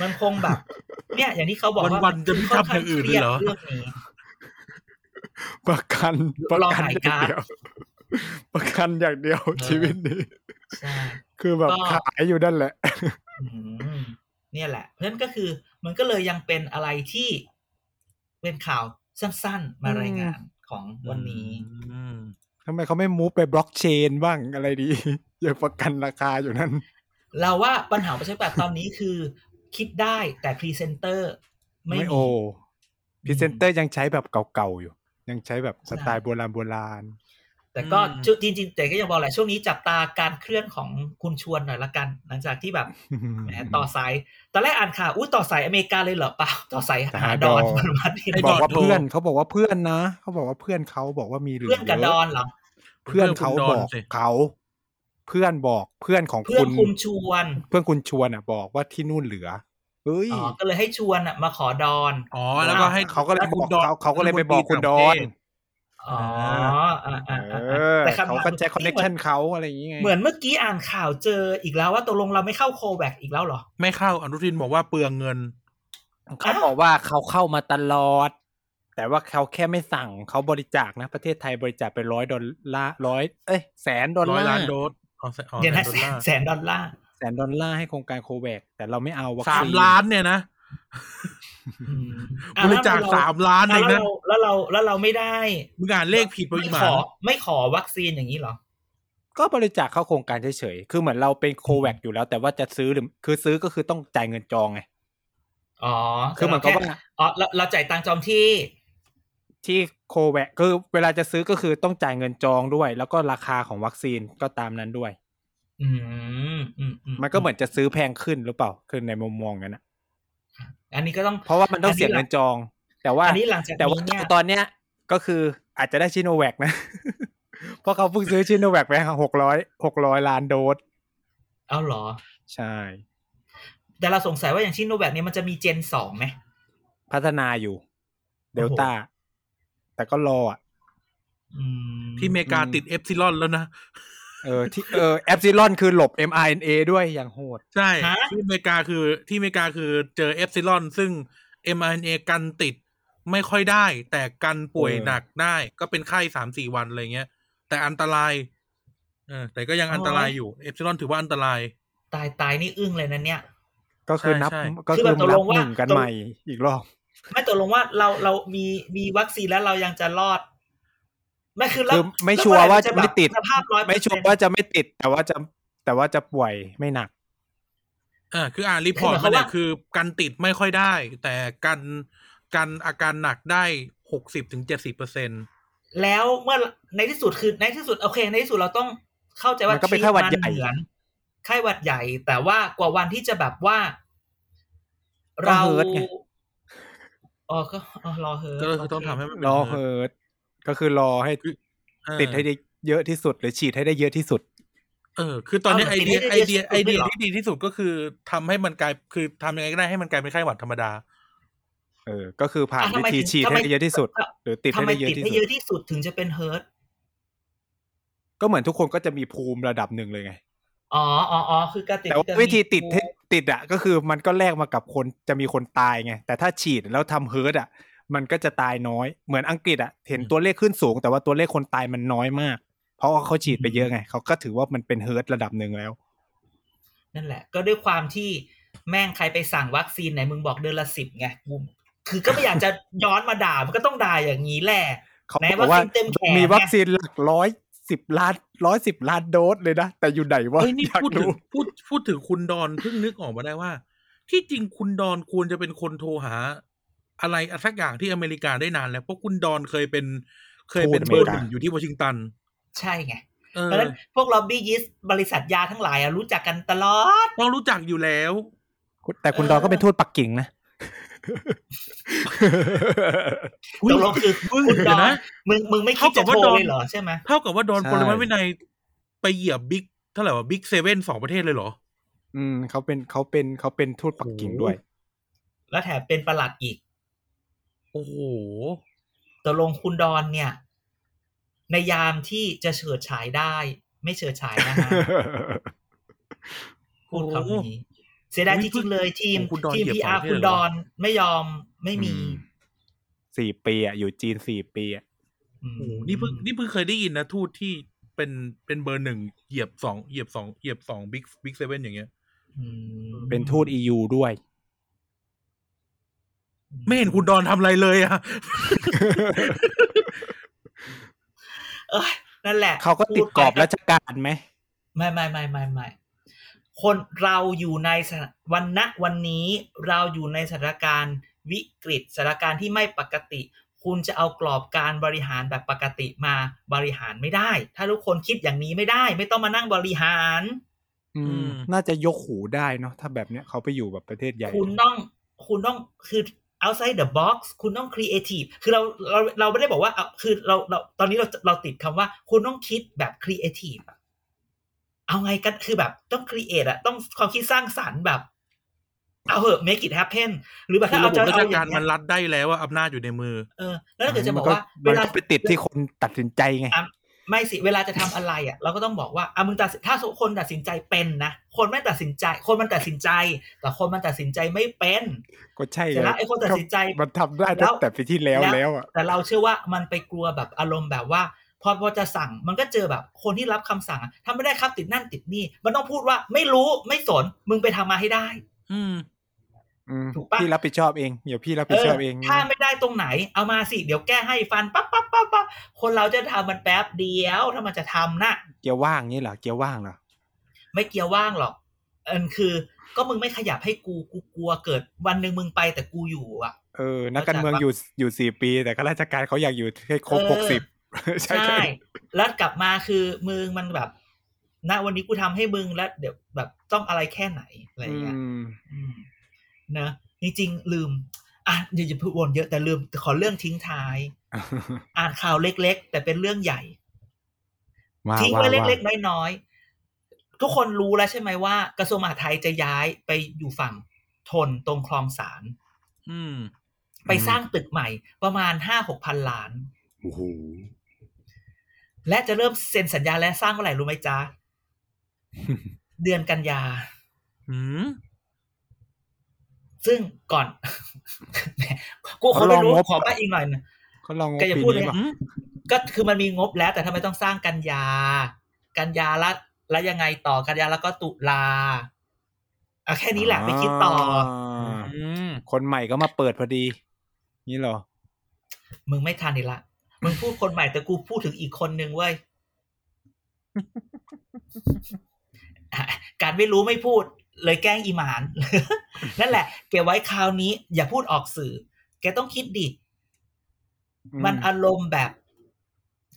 มันคงแบบ เนี่ย อย่างที่เขาบอกว่าวันๆจะไม่ทำอย่างอื่นเลยเหรอเรื่องนี้ประกันประรอกันหายอย่างการ์ดเดียวประกันอย่างเดียวเออชีวิตนี้ใช่คือแบบก็ขายอยู่นั่นแหละอืมเนี่ยแหละ เพราะฉะนั้นก็คือ มันก็เลยยังเป็นอะไรที่เป็นข่าวสั้น ๆ มารายงานของวันนี้อืม ทำไมเขาไม่ move ไปบล็อกเชนบ้างอะไรดีอย่าประกันราคาอยู่นั่น เราว่าปัญหาประชาธิปัตย์ตอนนี้คือ คิดได้แต่พรีเซนเตอร์ไม่ไม่มีโอพรีเซนเตอร์ยังใช้แบบเก่าๆอยู่ ยังใช้แบบสไตล์โบราณโบราณ แต่ก็จุดจริงๆแต่ก็ยังบอกแหละช่วงนี้จับตาการเคลื่อนของคุณชวนหน่อยละกัน หลังจากที่แบบแหมต่อสายตอนแรกอ่านข่าวอุ้ยต่อสายอเมริกาเลยเหรอเปล่าต่อสายหาดอนหาดอนมาดินไอ้บดอกอนว่าโทรเพื่อนเขาบอกว่าเพื่อนนะเขาบอกว่าเพื่อนเขาบอกว่ามีเหลือเพื่อนกับดอนเหรอเพื่อนเขาเพื่อนคุณดบอนบอกสิเขาเพื่อนบอกเพื่อนของเพื่อนคุณคุณชวน เพื่อนคุณชวนอะ บอกว่าที่นู่นเหลือเฮ้ยอ๋อก็เลยให้ชวนอะมาขอดอนอ๋อแล้วก็ให้เขาก็เลยให้บอกคุณดอนเขาเขาก็เลยไปบอกคุณดอน อ๋ออ่าอ่าเออ่าอแต่คำถมเขาก็ใช้ connection เขาอะไรอย่างเงี้ยเหมือนเมื่อกี้อ่านข่าวเจออีกแล้วว่าตกลงเราไม่เข้า COVAX อีกแล้วเหรอ ไม่เข้าอนุทินบอกว่าเปลืองเงิน เขาบอกว่าเขาเข้ามาตลอด แต่ว่าเขาแค่ไม่สั่งเขาบริจาคนะ ประเทศไทยบริจาคไปร้อยดอลลาร์ร้อยเอ้ยแสนดอลลาร์ร้อยล้านโดสอ๋อแสอ๋อเดี๋ยวนะแสนดอลลาร์แสนดอลลาร์แสนดอลลาร์ให้โครงการโคแวคแต่เราไม่เอาวัคสามซีนล้านเนี่ยนะอืมอะ บริจาคแล้วเสามล้านเองแล้วนะเราแล้วเราแล้วเราไม่ได้มึงอ่านเลขผิดปริไม่มาขณอไม่ขอวัคซีนอย่างนี้เหรอ ก็บริจาคเข้าโครงการเฉยๆ คือเหมือนเราเป็นโคแวคอยู่แล้ว แต่ว่าจะซื้อหรือคือซื้อก็คือต้องจ่ายเงินจองไง อ๋อ คือเหมือนกับว่าอ๋อเราเราจ่ายตังค์จองที่ ที่โคแวคคือเวลาจะซื้อก็คือต้องจ่ายเงินจองด้วย แล้วก็ราคาของวัคซีนก็ตามนั้นด้วย อืมอืมอืมันก็เหมือนจะซื้อแพงขึ้นหรือเปล่า คือในมุมมองกันนะ อันนี้ก็ต้องเพราะว่ามันต้องเสียเงินจอง แต่ว่าอันนี้หลังจากแต่ว่านี้เนี่ยตอนเนี้ยก็คืออาจจะได้ชิโนแวคนะ เพราะเขาเพิ่งซื้อชิโนแวคไปหกร้อยหกร้อยล้านโดสเอาเหรอ ใช่ แต่เราสงสัยว่าอย่างชิโนแวคเนี่ยมันจะมีเจนสองไหมพัฒนาอยู่ เดลต้า แต่ก็รออะอืมที่อเมริกาอืมติด Epsilon แล้วนะ เออที่เออ Epsilon คือหลบ mRNA ด้วยอย่างโหด ใช่ฮะที่อเมริกาคือที่อเมริกาคือเจอ Epsilon ซึ่ง mRNA กันติดไม่ค่อยได้ แต่กันป่วยเออหนักได้ ก็เป็นไข้สามสี่วันอะไรเงี้ย แต่อันตรายเออแต่ก็ยังอันตรายอยู่ Epsilon ถือว่าอันตราย ตายตายนี่อึ้งเลยนะเนี่ย ก็คือนับใช่ใช่ก็คือคือแบบตกลนับงว่าหนึ่งกันตกใหม่อีกรอบไม่ตกลงว่าเราเรามีมีวัคซีนแล้วเรายังจะรอด ไม่คือแล้วคือไม่ชัวร์ว่าจะไม่ติดสภาพร้อยไม่ชัวร์ว่าจะไม่ติด แต่ว่าจะแต่ว่าจะป่วยไม่หนักอ่าคืออ่านรีพอร์ตมาเนี่ยคือกันติดไม่ค่อยได้ แต่กันกันอาการหนักได้หกสิบถึงเจ็ดสิบเปอร์เซ็นต์แล้วเมื่อในที่สุดคือในที่สุดโอเค ในที่สุดเราต้องเข้าใจว่ามันก็เป็นไข้หวัดใหญ่ที่มันเหมือนไข้หวัดใหญ่ แต่ว่ากว่าวันที่จะแบบว่า เราก็เฮิร์ตไงอ๋อก็อ๋อรอเฮิร์ตก็คือต้องทำให้มันเป็นรอเฮิร์ต ก็คือรอให้เออติดให้ได้เยอะที่สุด หรือฉีดให้ได้เยอะที่สุด เออ คือตอนนี้เอาไอมันเดียติดไอให้เดียได้ไอเดียที่สุดด้วยเหรอที่ดีที่สุดก็คือทำให้มันกลายคือทำยังไงก็ได้ให้มันกลายเป็นไข้หวัดธรรมดา เออ ก็คือผ่านอะทำวิไมธีถึงฉีดทำไมให้ได้เยอะที่สุด หรือติดทำให้ไมได้เยอะติดที่ให้สุเยดอะที่สุดถึงจะเป็นเฮิร์ตก็เหมือนทุกคนก็จะมีภูมิระดับหนึ่งเลยไงอ๋ออ๋ออ๋อคือการติดแต่ว่าการวิธีติดมีให้ติดอะ ก็คือมันก็แลกมากับคนจะมีคนตายไง แต่ถ้าฉีดแล้วทำเฮิร์ตอะ มันก็จะตายน้อย เหมือนอังกฤษอะเห็นตัวเลขขึ้นสูง แต่ว่าตัวเลขคนตายมันน้อยมาก เพราะว่าเขาฉีดไปเยอะไงเขาก็ถือว่ามันเป็นเฮิร์ตระดับหนึ่งแล้ว นั่นแหละ ก็ด้วยความที่แม่งใครไปสั่งวัคซีนไหนมึงบอกเดือนละสิบไงกูคือก็ไม่อยากจะย้อนมาด่ามันก็ต้องด่าอย่างนี้แหละเขาไหนบอกว่าวัคซีนเต็มแขนมีวัคซีนหลักร้อยสิบล้านร้อยสิบล้านโดสเลยนะ แต่อยู่ไหนวะเฮ้ยนี่อยากพูดถึงรู้พูดพูดถึงคุณดอนเพิ่งนึกออกมาได้ว่า ที่จริงคุณดอนควรจะเป็นคนโทรหา อะไรสักอย่างที่อเมริกาได้นานแล้วเพราะคุณดอนเคยเป็นเคยเป็นเบอร์หนึ่งอยู่ที่วอชิงตัน ใช่ไงเอเพอราะฉะนั้นพวกล็อบบี้ยิสบริษัทยาทั้งหลายอะรู้จักกันตลอดต้องรู้จักอยู่แล้ว แต่คุณเออดอนก็เป็นทูตปักกิ่งนะตกลงคือมึงคุณดเดี๋อยวนนะมึงมึงไม่คิดเท่ากัจะบโทว่ารดอนเลยเหรอใช่ไหมเท่ากับว่าดอนใช่พลวัตวินัยไปเหยียบบิ๊กเท่าไหร่วะบิ๊กเซเว่นสองประเทศเลยเหรอ อืมเขาเป็นเขาเป็นเขาเป็นทูตปักกิ่งด้วย แล้วแถมเป็นประหลัดอีก โอ้โหตกลงคุณดอนเนี่ย ในยามที่จะเฉิดฉายได้ ไม่เฉิดฉายนะฮะพูดคำนี้เสียดายอุ๊จยริงๆเลยทีมคุณดอนทีมเหยีพียบอาร์สองประเทศคุณเลยเหรอดอนไม่ยอมไม่มีอืมสี่ปีอะอยู่จีนสี่ปีอะอืมโอ้โหนี่เพิ่งนี่เพิ่งเคยได้ยินนะทูตที่เป็นเป็นเบอร์หนึ่งเหยียบสองเหยียบสองเหยียบสอง big big seven อย่างเงี้ยอืมเป็นทูต U ด้วย ไม่เห็นคุณดอนทำอะไรเลยอะเอ้ยนั่นแหละ เขาก็ติดกรอบพูไปราชการไหม ไม่ไม่ไม่ไม่ไม่คนเราอยู่ในสถานวันณวันนี้เราอยู่ในสถานการณ์วิกฤตสถานการณ์ที่ไม่ปกติ คุณจะเอากรอบการบริหารแบบปกติมาบริหารไม่ได้ ถ้าทุกคนคิดอย่างนี้ไม่ได้ ไม่ต้องมานั่งบริหาร อือืมมน่าจะยกหูได้เนาะถ้าแบบเนี้ยเขาไปอยู่แบบประเทศใหญ่ คุณต้องคุณต้องคือ outside the box คุณต้อง creative คือเราเราเราไม่ได้บอกว่าเอาคือเราเราตอนนี้เราเราติดคำว่า คุณต้องคิดแบบ creative อะเอาไงกันคือแบบต้อง create อะต้องความคิดสร้างสรรค์แบบ เอาเหอะ make it happen หรือแบบคือถ้าระเอาบบจะราชเอาอย่าการงเงี้มันยรัดได้แล้วว่าอำนาจอยู่ในมือ เออ แล้วถ้าเกิดจะบอกว่ามัเวนลาก็ไปติดที่คนตัดสินใจไงอะ ไม่สิเวลาจะทำอะไรอะเราก็ต้องบอกว่าอะมึงตัดสินถ้าคนตัดสินใจเป็นนะคนไม่ตัดสินใจ คนมันตัดสินใจ แต่คนมันตัดสินใจไม่เป็น ก็ใช่เสร็จแล้วไอ้คนตัดสินใจมันทำได้ตั้งแต่ปีที่แล้วแล้วอะแต่เราเชื่อว่ามันไปกลัวแบบอารมณ์แบบว่าพอพอจะสั่งมันก็เจอแบบ คนที่รับคำสั่งอะทำไม่ได้ครับติดนั่นติดนี่ มันต้องพูดว่าไม่รู้ไม่สนมึงไปทำมาให้ได้ อืมอืม ถูกปะพี่รับผิดชอบเองเดี๋ยวพี่รับเอผิดชออบเอง ถ้าไม่ได้ตรงไหนเอามาสิเดี๋ยวแก้ให้ฟันปั๊บปั๊บปั๊บปั๊บคนเราจะทำมันแป๊บเดียวถ้ามันจะทำนะเกียร์ว่างนี่เหรอเกียร์ว่างเหรอไม่เกี่ยวว่างหรอกอันคือ ก็มึงไม่ขยับให้กูกูกลัวเกิดวันหนึ่งมึงไปแต่กูอยู่อะเออนักการเมืองเข้าใจปะอยู่อยู่สี่ปี แต่ข้าราชการเขาอยากอยู่ให้ครบเออหกสิบใช่ใช่ใช่แล้วกลับมาคือมึงมันแบบณวันนี้กูทำให้มึงแล้วเดี๋ยวแบบต้องอะไรแค่ไหนอะไรอย่างเงี้ยอืมอืม นะจริงๆลืมอะเดี๋ยวจะพูดวนเยอะแต่ลืมขอเรื่องทิ้งท้าย อ่านข่าวเล็ก ๆ แต่เป็นเรื่องใหญ่ว่าทิ้งว่าไว้ว่าเล็ก ๆ น้อยๆทุกคนรู้แล้วใช่ไหมว่า กระทรวงมหาดไทยจะย้ายไปอยู่ฝั่งทนตรงคลองสารอืมไปสร้างตึกใหม่ ประมาณห้าหกพันล้านโอ้โหและจะเริ่มเซ็นสัญญาและสร้างเมื่อไหร่รู้ไหมจ๊ะ เดือนกันยาอืม ซึ่งก่อนแหมกูขอไม่รู้ขอบ้าอีกหน่อยนะเขาลองงบแกอย่าปีพูดนี้เลยป่ะอืมก็คือมันมีงบแล้ว แต่ทำไมต้องสร้างกันยา กันยาแล้วแล้วยังไงต่อกันยาแล้วก็ตุลาอะแค่นี้แหละไปคิดต่อาอืมคนใหม่ก็มาเปิดพอดี นี่เหรอ มึงไม่ทันอีกละมึงพูดคนใหม่แต่กูพูดถึงอีกคนนึงเว้ยอะการไม่รู้ไม่พูด เลยแกล้งอีหมาน นั่นแหละ เก็บไว้คราวนี้ อย่าพูดออกสื่อ แกต้องคิดดิอืมมันอารมณ์แบบ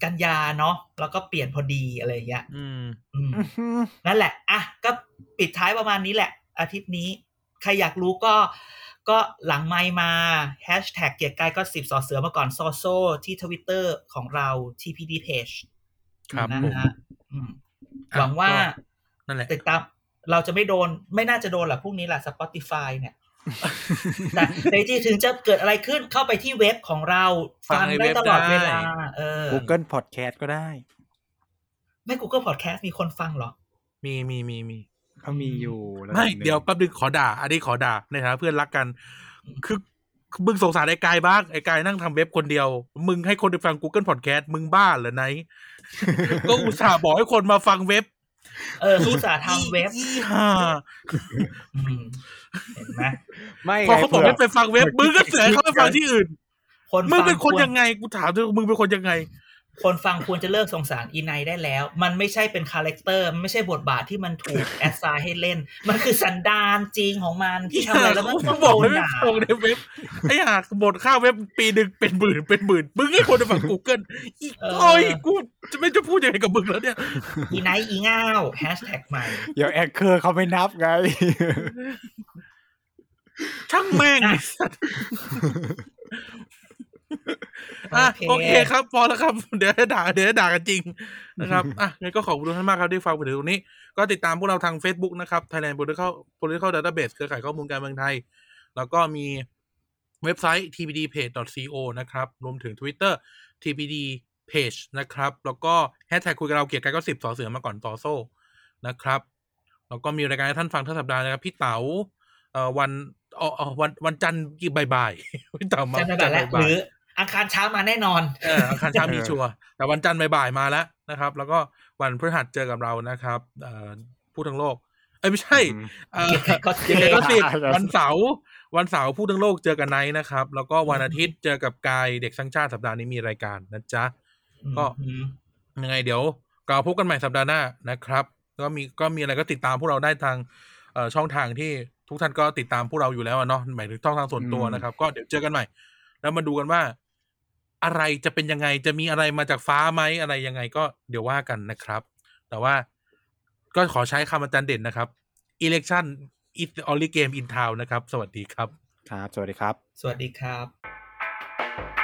กันยาเนาะแล้วก็เปลี่ยนพอดีอะไรอย่างเงี้ยอืมอืมอื้อหือนั่นแหละอะก็ปิดท้ายประมาณนี้แหละ อาทิตย์นี้ ใครอยากรู้ก็ ก็หลังไมค์มาแฮชแท็กเกียร์กายก็สิบสอเสือมาก่อนโซโซที่ทวิตเตอร์ของเรา TPD Page ครับนะผมฮะอืมหวังว่านั่นแหละติดตาม เราจะไม่โดน ไม่น่าจะโดนหรอกพรุ่งนี้แหละ Spotify เนี่ยแต่แต่จริงๆถึงจะเกิดอะไรขึ้นเข้าไปที่เว็บของเรา ฟัฟังงในได้เว็บตลอดได้เวลาเออ Google Podcast ก็ได้ ไม่ Google Podcast มีคนฟังเหรอ มีมีมีมีเขามีอยู่ระดับไม่หนึ่งเดี๋ยวแป๊บนึงขอด่า อันนี้ขอด่าในฐานะเพื่อนรักกัน คือมึงสงสารไอ้กายบ้างไอ้กายนั่งทำเว็บคนเดียว มึงให้คนไปฟัง Google Podcast มึงบ้าเหรอไนท์ก็อุตส่าห์บอกให้คนมาฟังเว็บ เออคืออุตสาห์ทำเว็บอีห่าอืมเห็นไหมไม่พอไงเขาบอกผื่ให้ไปฟังเว็บมึงก็เสือกเขาไปฟังที่อื่น คนมึงฟังเป็นคนวรยังไงกูถามเถอะมึงเป็นคนยังไง คนฟังควรจะเลิกสงสารอีไนได้แล้ว มันไม่ใช่เป็น character มันไม่ใช่บทบาทที่มันถูก assign ให้เล่น มันคือสันดานจริงของมันที่ทำอะไรแล้วมันต้องบอกโดให้โดนไม่ด่าฟังในเว็บไอ้ห่าหมดค่าเว็บปีหนึ่งเป็นหมื่นเป็นหมื่นมึงให้คนไปฟัง Google อีกโอ้ยกูจะไม่จะพูดยังไงกับมึงแล้วเนี่ยอีไนอีง่าวแฮชแท็กใหม่เดี๋ยวแอคเคอร์เขาไม่นับไงช่างแม่งไอ้สัตว์อะโอเคโอเคครับ พอแล้วครับ เดี๋ยวจะด่า เดี๋ยวจะด่ากันจริงนะครับ อะงั้นก็ขอบคุณทุกท่านมากครับที่ฟังไปถึงตรงนี้ ก็ติดตามพวกเราทาง Facebook นะครับ Thailand Political Political Database เครือข่ายข้อมูลการเมืองไทย แล้วก็มีเว็บไซต์ tpdpage.co นะครับ รวมถึง Twitter tpd page นะครับ แล้วก็แฮชแท็กคุยกับเราเกียรติกายก็สิบสอเสือมาก่อนต่อโซ่นะครับ แล้วก็มีรายการให้ท่านฟังทั้งสัปดาห์นะครับ พี่เต๋าเอ่อวันเอ่อเอ่อวันวันจันทร์กี่บ่ายๆพี่เต๋ามาจำได้แบบแล้วบ่าหยรือ อังคารเช้ามาแน่นอนๆเอออังคารเช้ามีชัวร์แต่วันจันทร์บ่ายๆมาแล้วนะครับ แล้วก็วันพฤหัสเจอกับเรานะครับเอ่อพูดทั้งโลกเอ้ยไม่ใช่เอ่อเกียรติกายก็สิบเกียรติกายก็สิบครับวันเสาร์วันเสาร์พูดทั้งโลกเจอกันไนท์นะครับ แล้วก็วันอาทิตย์เจอกับกายเด็กสร้างชาติสัปดาห์นี้มีรายการนะจ๊ะก็อืมยังไงเดี๋ยวกลับมาพบกันใหม่สัปดาห์หน้านะครับ ก็มีก็มีอะไรก็ติดตามพวกเราได้ทางเอ่อช่องทางที่ทุกท่านก็ติดตามพวกเราอยู่แล้วอะเนาะหมายถึงช่องทางส่วนตัวอืมนะครับ ก็เดี๋ยวเจอกันใหม่ แล้วมาดูกันว่า อะไรจะเป็นยังไงจะมีอะไรมาจากฟ้าไหมอะไรยังไงก็เดี๋ยวว่ากันนะครับ แต่ว่าก็ขอใช้คำอาจารย์เด่นนะครับ election is the only game in town นะครับ สวัสดีครับ ครับ สวัสดีครับ สวัสดีครับ